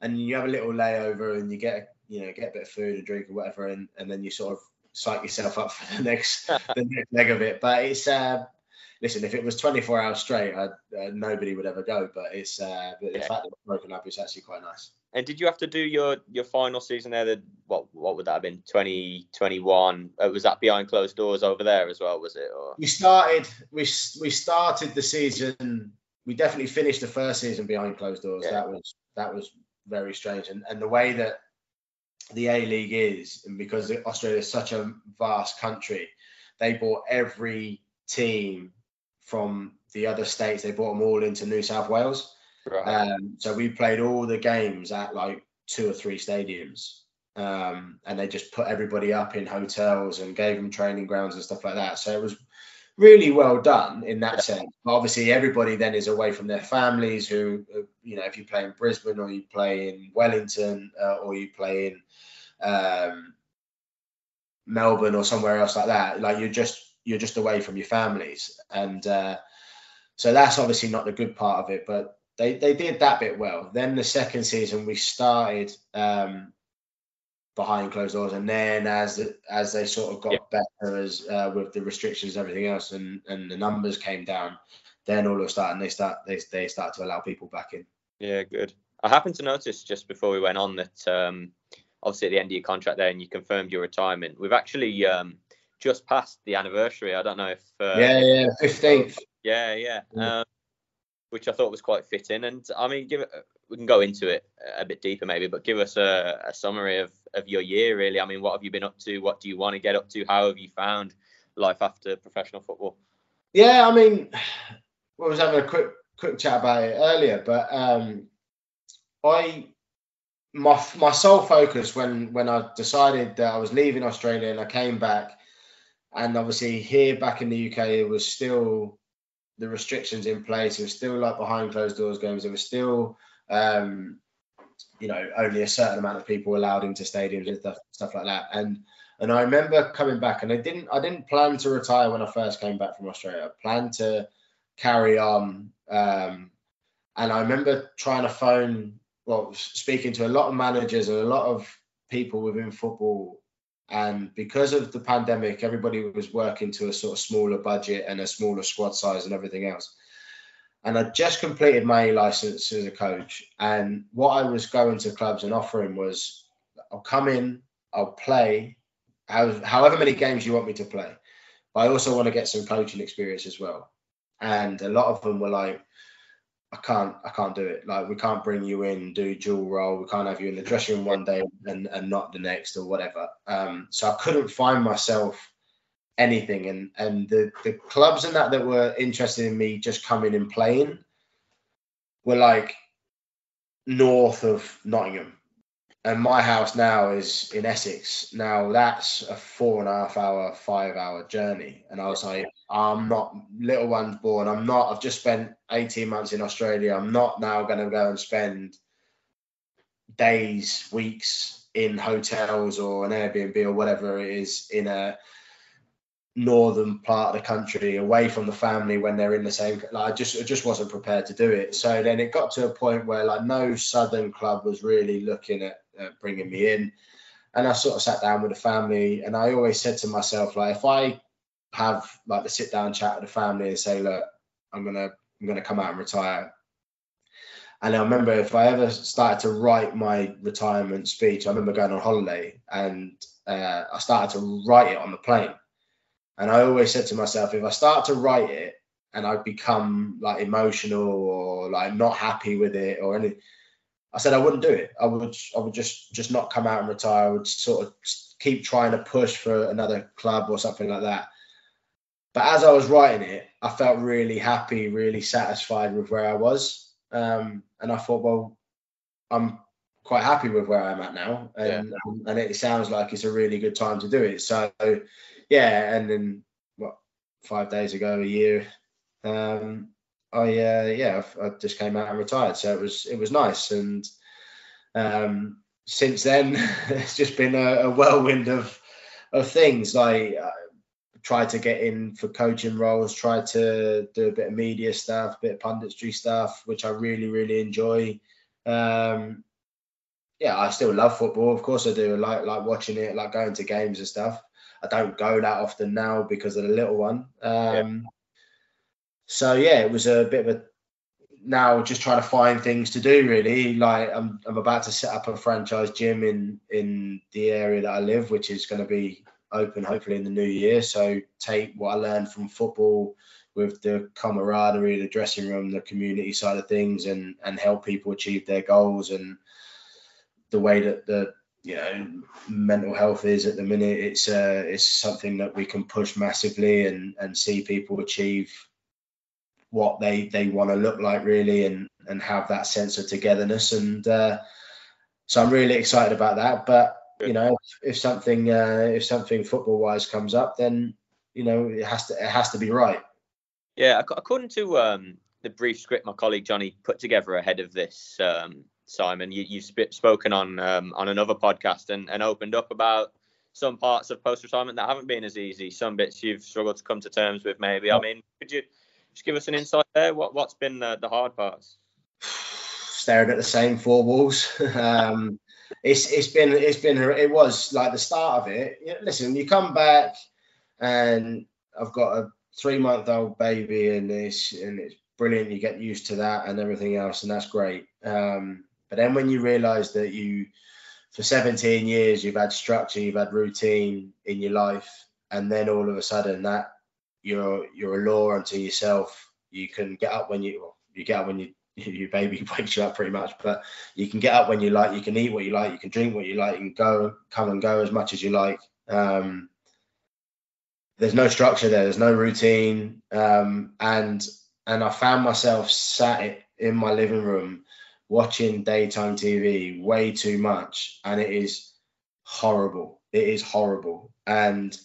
and you have a little layover and you get you know get a bit of food and drink or whatever, and, and then you sort of psych yourself up for the next (laughs) the next leg of it. But it's uh, listen, if it was 24 hours straight, uh, nobody would ever go. But it's uh, the yeah. fact that it's broken up is actually quite nice. And did you have to do your your final season there? The what what would that have been? 2021. uh, was that behind closed doors over there as well? Was it? Or? We started we we started the season. We definitely finished the first season behind closed doors. Yeah. That was that was very strange. And and the way that the A League is, and because Australia is such a vast country, they brought every team from the other states. They brought them all into New South Wales. Right. Um, so we played all the games at like two or three stadiums. Um, and they just put everybody up in hotels and gave them training grounds and stuff like that. So it was really well done in that sense. But obviously, everybody then is away from their families. Who, you know, if you play in Brisbane or you play in Wellington uh, or you play in um, Melbourne or somewhere else like that, like you're just you're just away from your families, and uh, so that's obviously not the good part of it. But they they did that bit well. Then the second season we started um, behind closed doors, and then as as they sort of got yeah. better as uh, with the restrictions and everything else, and and the numbers came down, then all of a sudden they start they they start to allow people back in. Yeah, good. I happened to notice just before we went on that um, obviously at the end of your contract there, and you confirmed your retirement. We've actually um, just passed the anniversary. I don't know if uh, yeah, yeah, fifteenth. Yeah, yeah. Um, which I thought was quite fitting. And I mean, give we can go into it a bit deeper maybe, but give us a, a, summary of, of your year really. I mean, what have you been up to? What do you want to get up to? How have you found life after professional football? Yeah, I mean, we was having a quick quick chat about it earlier, but um, I my my sole focus when when I decided that I was leaving Australia and I came back, and obviously here back in the UK it was still the restrictions in place. It was still like behind closed doors games. It was still, um, you know, only a certain amount of people allowed into stadiums and stuff, stuff like that. And and I remember coming back, and I didn't I didn't plan to retire when I first came back from Australia. I planned to carry on. Um, and I remember trying to phone, well, speaking to a lot of managers and a lot of people within football and because of the pandemic, everybody was working to a sort of smaller budget and a smaller squad size and everything else. And I just completed my license as a coach. And what I was going to clubs and offering was I'll come in, I'll play however many games you want me to play. But I also want to get some coaching experience as well. And a lot of them were like, I can't I can't do it. Like we can't bring you in, do dual role. We can't have you in the dressing room one day and, and not the next or whatever. Um, so I couldn't find myself anything. And and the, the clubs and that that were interested in me just coming and playing were like north of Nottingham and my house now is in Essex. Now that's a four and a half hour, five hour journey. And I was like, I'm not little one's born. I'm not. I've just spent 18 months in Australia. I'm not now going to go and spend days, weeks in hotels or an Airbnb or whatever it is in a northern part of the country away from the family when they're in the same like I just I just wasn't prepared to do it. So then it got to a point where like no southern club was really looking at, bringing me in. And I sort of sat down with the family and I always said to myself like if I have like the sit down chat with the family and say look I'm gonna I'm gonna come out and retire. And I remember if I ever started to write my retirement speech I remember going on holiday and uh, I started to write it on the plane and I always said to myself, if I start to write it and I become like emotional or like not happy with it or any, I said I wouldn't do it. I would I would just just not come out and retire. I would sort of keep trying to push for another club or something like that. But as I was writing it, I felt really happy, really satisfied with where I was. Um, and I thought, well, I'm quite happy with where I'm at now, and yeah. and it sounds like it's a really good time to do it. So yeah, and then what five days ago, a year, um, I uh, yeah, I, I, just came out and retired. So it was it was nice, and um, since then (laughs) it's just been a, a, whirlwind of of things. Like uh, tried to get in for coaching roles, tried to do a bit of media stuff, a bit of punditry stuff, which I really, really enjoy. Um, yeah, I still love football. Of course, I do. I like like watching it, like going to games and stuff. I don't go that often now because of the little one. Um, yeah. So yeah, it was a bit of a now just trying to find things to do really like I'm, I'm about to set up a franchise gym in in the area that I live which is going to be open hopefully in the new year so take what I learned from football with the camaraderie the dressing room the community side of things and and help people achieve their goals and the way that the you know mental health is at the minute it's uh it's something that we can push massively and and see people achieve what they they want to look like really and and have that sense of togetherness and uh, so I'm really excited about that but you know if, if something uh, if something football wise comes up then you know it has to it has to be right. Yeah according to um, the brief script my colleague Johnny put together ahead of this um, Simon you, you've sp- spoken on um, on another podcast and, and opened up about some parts of post retirement that haven't been as easy some bits you've struggled to come to terms with maybe I mean could you just give us an insight there. What what's been the, the hard parts? (sighs) Staring at the same four walls. (laughs) um, it's it's been it's been it was like the start of it. listen, you come back and I've got a three month old baby and this and it's brilliant. You get used to that and everything else, and that's great. Um, but then when you realise that you for 17 years you've had structure, you've had routine in your life, and then all of a sudden that you're you're a law unto yourself. You can get up when you you get up when you (laughs) your baby (laughs) wakes you up pretty much, but you can get up when you like. You can eat what you like. You can drink what you like. Can go come and go as much as you like. Um, there's no structure there. There's no routine, um, and and I found myself sat in my living room watching daytime TV way too much, and it is horrible. It is horrible, and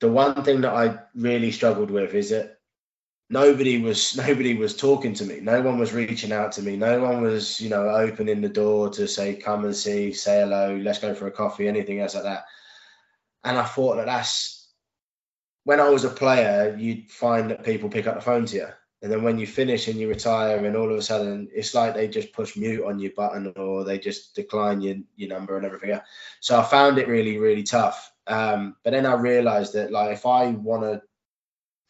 the one thing that I really struggled with is that nobody was (laughs) nobody was talking to me. No one was reaching out to me. No one was, you know, opening the door to say, come and see, say hello, let's go for a coffee, anything else like that. And I thought that that's when I was a player, you'd find that people pick up the phone to you. And then when you finish and you retire, and all of a sudden it's like they just push mute on your button or they just decline your, your number and everything. Else. So I found it really, really tough. Um, but then I realized that like if I want to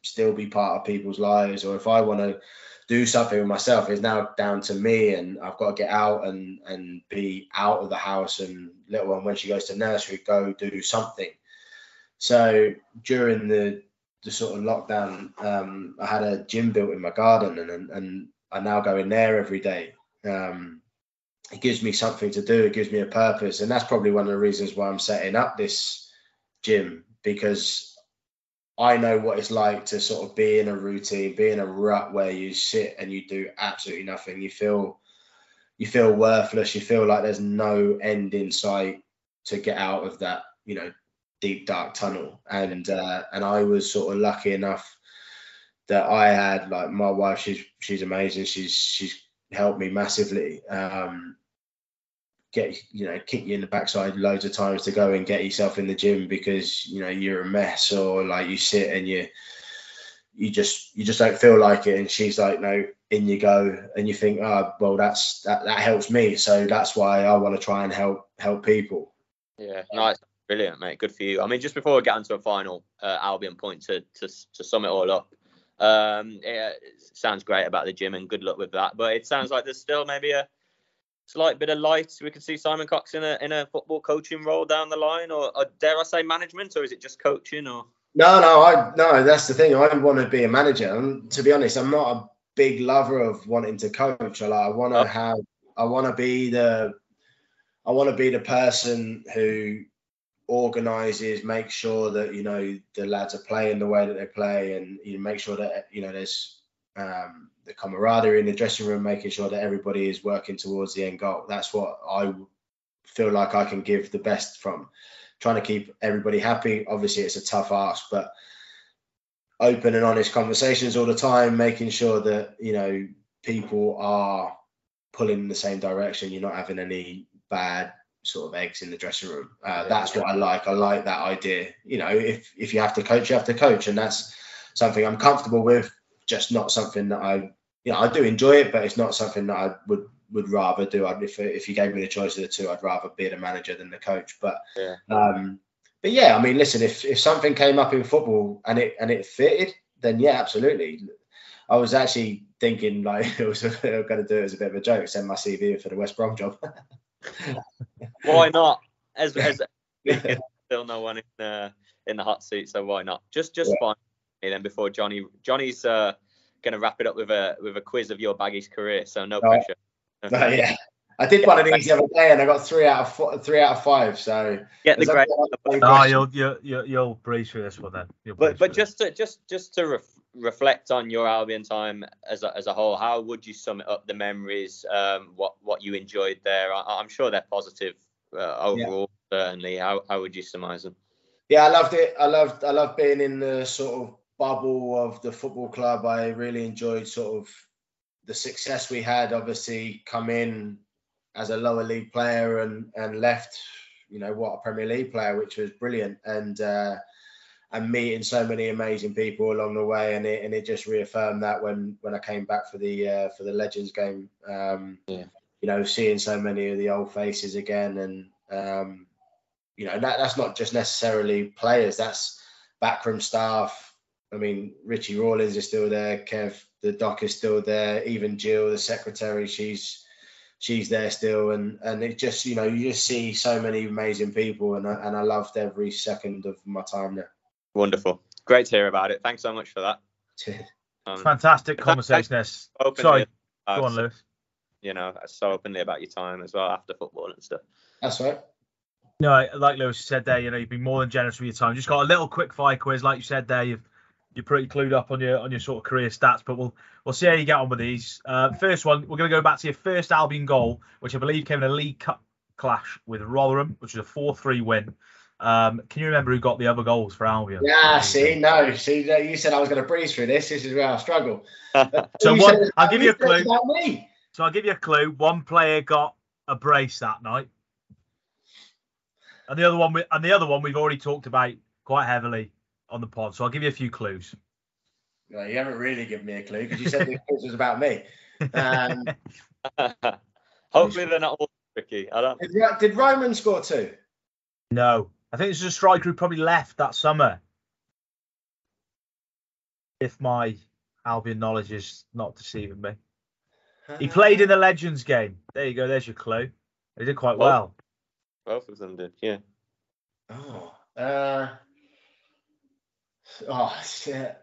still be part of people's lives or if I want to do something with myself, it's now down to me and I've got to get out and and be out of the house and little one when she goes to nursery go do something. So during the the sort of lockdown, um, I had a gym built in my garden and and, I now go in there every day. Um, it gives me something to do. It gives me a purpose, and that's probably one of the reasons why I'm setting up this gym because I know what it's like to sort of be in a routine, be in a rut where you sit and you do absolutely nothing. You feel you feel worthless. You feel like there's no end in sight to get out of that, you know, deep dark tunnel. And uh, and I was sort of lucky enough that I had like my wife. She's she's amazing. She's she's helped me massively. Um, get you know kick you in the backside loads of times to go and get yourself in the gym because you know you're a mess or like you sit and you you just you just don't feel like it and she's like no in you go and you think oh well that's that, that helps me so that's why I want to try and help help people yeah nice brilliant mate good for you I mean just before we get onto a final uh, Albion point to, to to sum it all up um it sounds great about the gym and good luck with that but it sounds like there's still maybe a slight bit of light we can see Simon Cox in a in a football coaching role down the line, or, or dare I say management, or is it just coaching? Or no, no, I no, that's the thing. I want to be a manager, and to be honest, I'm not a big lover of wanting to coach. I like, I want to oh. have, I want to be the, I want to be the person who organizes, make sure that you know the lads are playing the way that they play, and you know, make sure that you know there's um, the camaraderie in the dressing room, making sure that everybody is working towards the end goal. That's what I feel like I can give the best from. Trying to keep everybody happy. Obviously, it's a tough ask, but open and honest conversations all the time, making sure that you know people are pulling in the same direction. You're not having any bad sort of eggs in the dressing room. Uh, that's what I like. I like that idea. You know, if if you have to coach, you have to coach, and that's something I'm comfortable with. Just not something that I, you know, I do enjoy it, but it's not something that I would would rather do. I'd, if if you gave me the choice of the two, I'd rather be the manager than the coach. But Yeah. um, but yeah, I mean, listen, if if something came up in football and it and it fitted, then yeah, absolutely. I was actually thinking like (laughs) it was going to do it as a bit of a joke, send my CV for the West Brom job. (laughs) (laughs) why not? As as (laughs) still no one in the in the hot seat, so why not? Just just Yeah. finally then before Johnny Johnny's uh, gonna wrap it up with a with a quiz of your baggies career, so no Right. pressure. But yeah, I did one of these the other day and I got three out of four, three out of five. So Get the Is that great. one Oh, question? you'll you'll you'll, you'll breeze through this one then. You'll But but through just to just just to ref, reflect on your Albion time as a, as a whole, how would you sum up the memories? Um, what what you enjoyed there? I, I'm sure they're positive uh, overall. Certainly, how how would you surmise them? Yeah, I loved it. I loved I loved being in the sort of bubble of the football club. I really enjoyed sort of the success we had. Obviously, come in as a lower league player and and left, you know, what a Premier League player, which was brilliant. And uh, and meeting so many amazing people along the way, and it and it just reaffirmed that when when I came back for the uh, for the Legends game. Um, Yeah. You know, seeing so many of the old faces again, and um, you know that that's not just necessarily players that's backroom staff i mean richie rawlins is still there kev the doc is still there even jill the secretary she's she's there still and and it just you know you just see so many amazing people and I, and I loved every second of my time there Wonderful, great to hear about it. Thanks so much for that. Um, Fantastic conversation. This. Sorry, about, go on, Lewis. You know, so openly about your time as well after football and stuff. that's right No, like Lewis said there, you know, you've been more than generous with your time. Just got a little quick fire quiz, like you said there. You've you're pretty clued up on your on your sort of career stats, but we'll we'll see how you get on with these. Uh, first one, we're going to go back to your first Albion goal, which I believe came in a League Cup clash with Rotherham, which was a four-three win. Um, can you remember who got the other goals for Albion? yeah see no see you said i was going to breeze through this this is where i struggle (laughs) So one- said (laughs) I'll give you a clue. So I'll give you a clue. One player got a brace that night, and the other one, we, and the other one we've already talked about quite heavily on the pod. So I'll give you a few clues. No, you haven't really given me a clue because you said the (laughs) quiz was about me um, (laughs) Hopefully they're not all tricky. I don't. Did, Ro- did Roman score two? No, I think this is a striker who probably left that summer. If my Albion knowledge is not deceiving me, he (laughs) played in the Legends game. There you go. There's your clue. He did quite well. Both of them did. Yeah. Oh, uh, (laughs) oh, shit.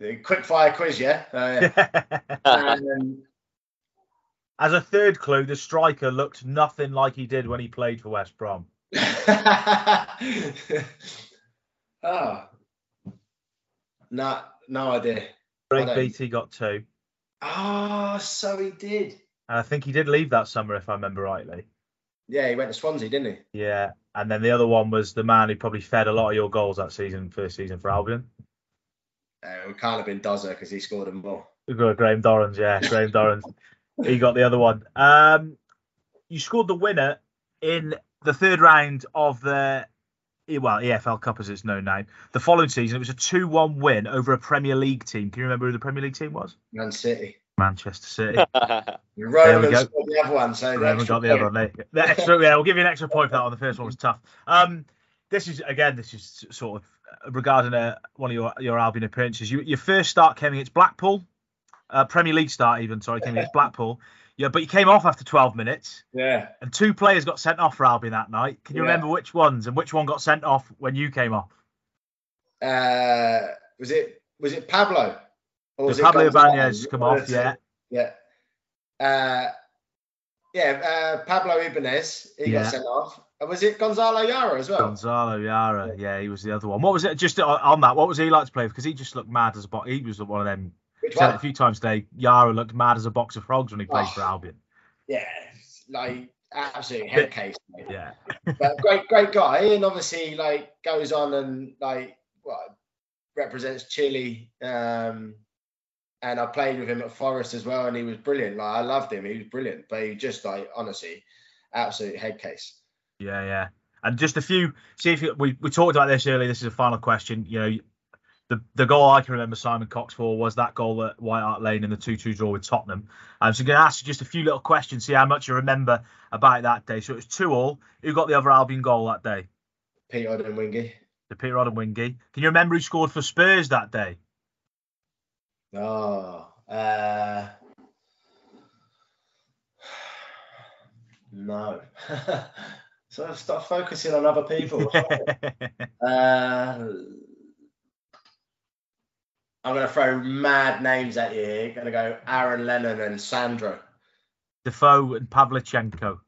The quick fire quiz, yeah. Uh, (laughs) um, (laughs) As a third clue, the striker looked nothing like he did when he played for West Brom. oh, no, no idea. Don't- Beattie got two, Oh, so he did. and I think he did leave that summer, if I remember rightly. Yeah, he went to Swansea, didn't he? Yeah, and then the other one was the man who probably fed a lot of your goals that season, first season for Albion. Uh, it can't have been Dozer because he scored them got Graham Dorrans, yeah, Graham Dorrans. (laughs) He got the other one. Um, you scored the winner in the third round of the well EFL Cup as it's known now. The following season, it was a two-one win over a Premier League team. Can you remember who the Premier League team was? Man City. Manchester City. (laughs) Roman go. scored the other one, so the We got the other one. There. The extra, yeah, we'll give you an extra point for that one. The first one was tough. Um, this is again, this is sort of regarding a, one of your your Albion appearances. You, your first start came against Blackpool, uh, Premier League start even. Sorry, came against (laughs) Blackpool. Yeah, but you came off after 12 minutes, Yeah. and two players got sent off for Albion that night. Can you Yeah. remember which ones and which one got sent off when you came off? Uh, was it was it Pablo? Or was So it Pablo? Ibanez come off, yeah. Yeah. Uh, yeah, uh, Pablo Ibanez, he Yeah. got sent off. Uh, Was it Gonzalo Yara as well? Gonzalo Yara, yeah, he was the other one. What was it? Just on- that, what was he like to play? Because he just looked mad as a box. He was one of them Which said it a few times today. Yara looked mad as a box of frogs when he played Oh. for Albion. Yeah, like absolute head case. mate. Yeah, (laughs) but great, great guy, and obviously like goes on and like what represents Chile. Um, and I played with him at Forest as well, and he was brilliant. Like I loved him, he was brilliant, but he just like honestly, absolute head case. Yeah, yeah. And just a few. See if you, we we talked about this earlier. This is a final question. You know, the the goal I can remember Simon Cox for was that goal at White Hart Lane in the two-two draw with Tottenham. So I'm going to ask you just a few little questions, see how much you remember about that day. So it was two all. Who got the other Albion goal that day? Peter Odemwingie. The Peter Odemwingie. Can you remember who scored for Spurs that day? Oh, uh, (sighs) no. (laughs) so stop focusing on other people. (laughs) uh, I'm going to throw mad names at you here. Going to go Aaron Lennon and Sandro. Defoe and Pavlyuchenko.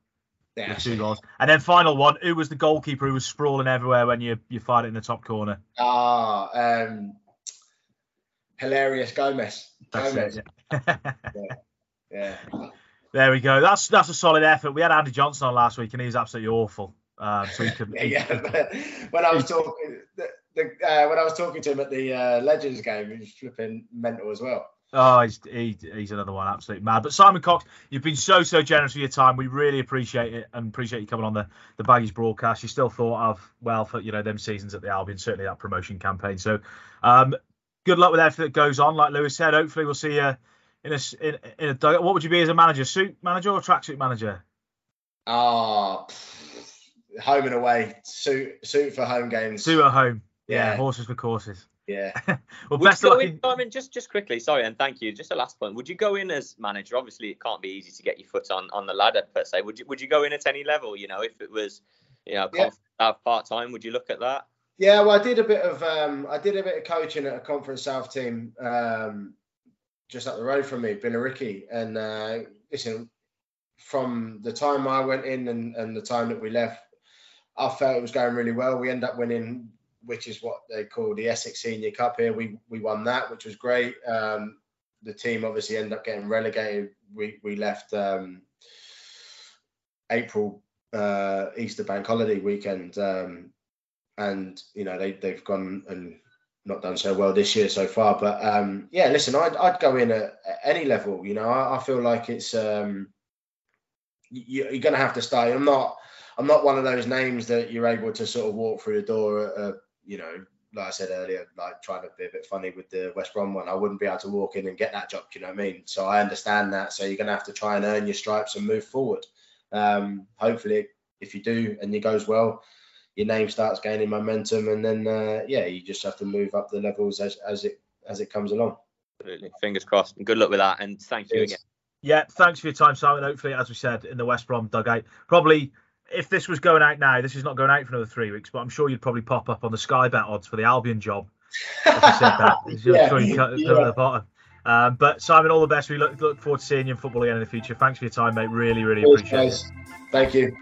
Yeah. The two goals. And then final one, who was the goalkeeper who was sprawling everywhere when you you fired it in the top corner? Ah, um, Heurelho Gomes. That's Gomes. it. yeah. (laughs) Yeah. There we go. That's that's a solid effort. We had Andy Johnson on last week, and he was absolutely awful. Um, so he could. (laughs) yeah, yeah. (laughs) when I was talking, the, the, uh, when I was talking to him at the uh, Legends game, he was flipping mental as well. Oh, he's he, he's another one, absolutely mad. But Simon Cox, you've been so so generous with your time. We really appreciate it and appreciate you coming on the the Baggies broadcast. You still thought of well for you know them seasons at the Albion, certainly that promotion campaign. So, um, good luck with everything that goes on. Like Lewis said, hopefully we'll see you in a in, in a dugout. What would you be as a manager? Suit manager or tracksuit manager? Ah, home and away, suit suit for home games. Suit at home. Yeah, Yeah. horses for courses. Yeah. (laughs) well, Would best you of go luck. in, Simon, just just quickly, sorry, and thank you. Just a last point. Would you go in as manager? Obviously, it can't be easy to get your foot on on the ladder per se. Would you Would you go in at any level? You know, if it was, you know, Yeah. part time, would you look at that? Yeah, well, I did a bit of um, I did a bit of coaching at a Conference South team um, just up the road from me, Billericay, and uh, listen, from the time I went in and, and the time that we left, I felt it was going really well. We ended up winning, which is what they call the Essex Senior Cup here. We we won that, which was great. Um, the team obviously ended up getting relegated. We we left um, April uh, Easter Bank holiday weekend. Um, and you know they they've gone and not done so well this year so far. But um, yeah, listen, I'd I'd go in at, at any level. You know, I, I feel like it's um, you, you're going to have to stay. I'm not I'm not one of those names that you're able to sort of walk through the door. You know, like I said earlier, like trying to be a bit funny with the West Brom one. I wouldn't be able to walk in and get that job. Do you know what I mean? So I understand that. So you're going to have to try and earn your stripes and move forward. Um, hopefully, if you do and it goes well, your name starts gaining momentum, and then uh, yeah, you just have to move up the levels as, as it as it comes along. Absolutely. Fingers crossed. And good luck with that. And thank you Cheers. again. Yeah, thanks for your time, Simon. Hopefully, as we said, in the West Brom dugout. Probably, if this was going out now, this is not going out for another three weeks, but I'm sure you'd probably pop up on the Sky Bet odds for the Albion job. If you said that, (laughs) Yeah, cut, cut yeah. the bottom. Um, but Simon, all the best. We look, look forward to seeing you in football again in the future. Thanks for your time, mate. Really, really Cheers, appreciate it. Thank you.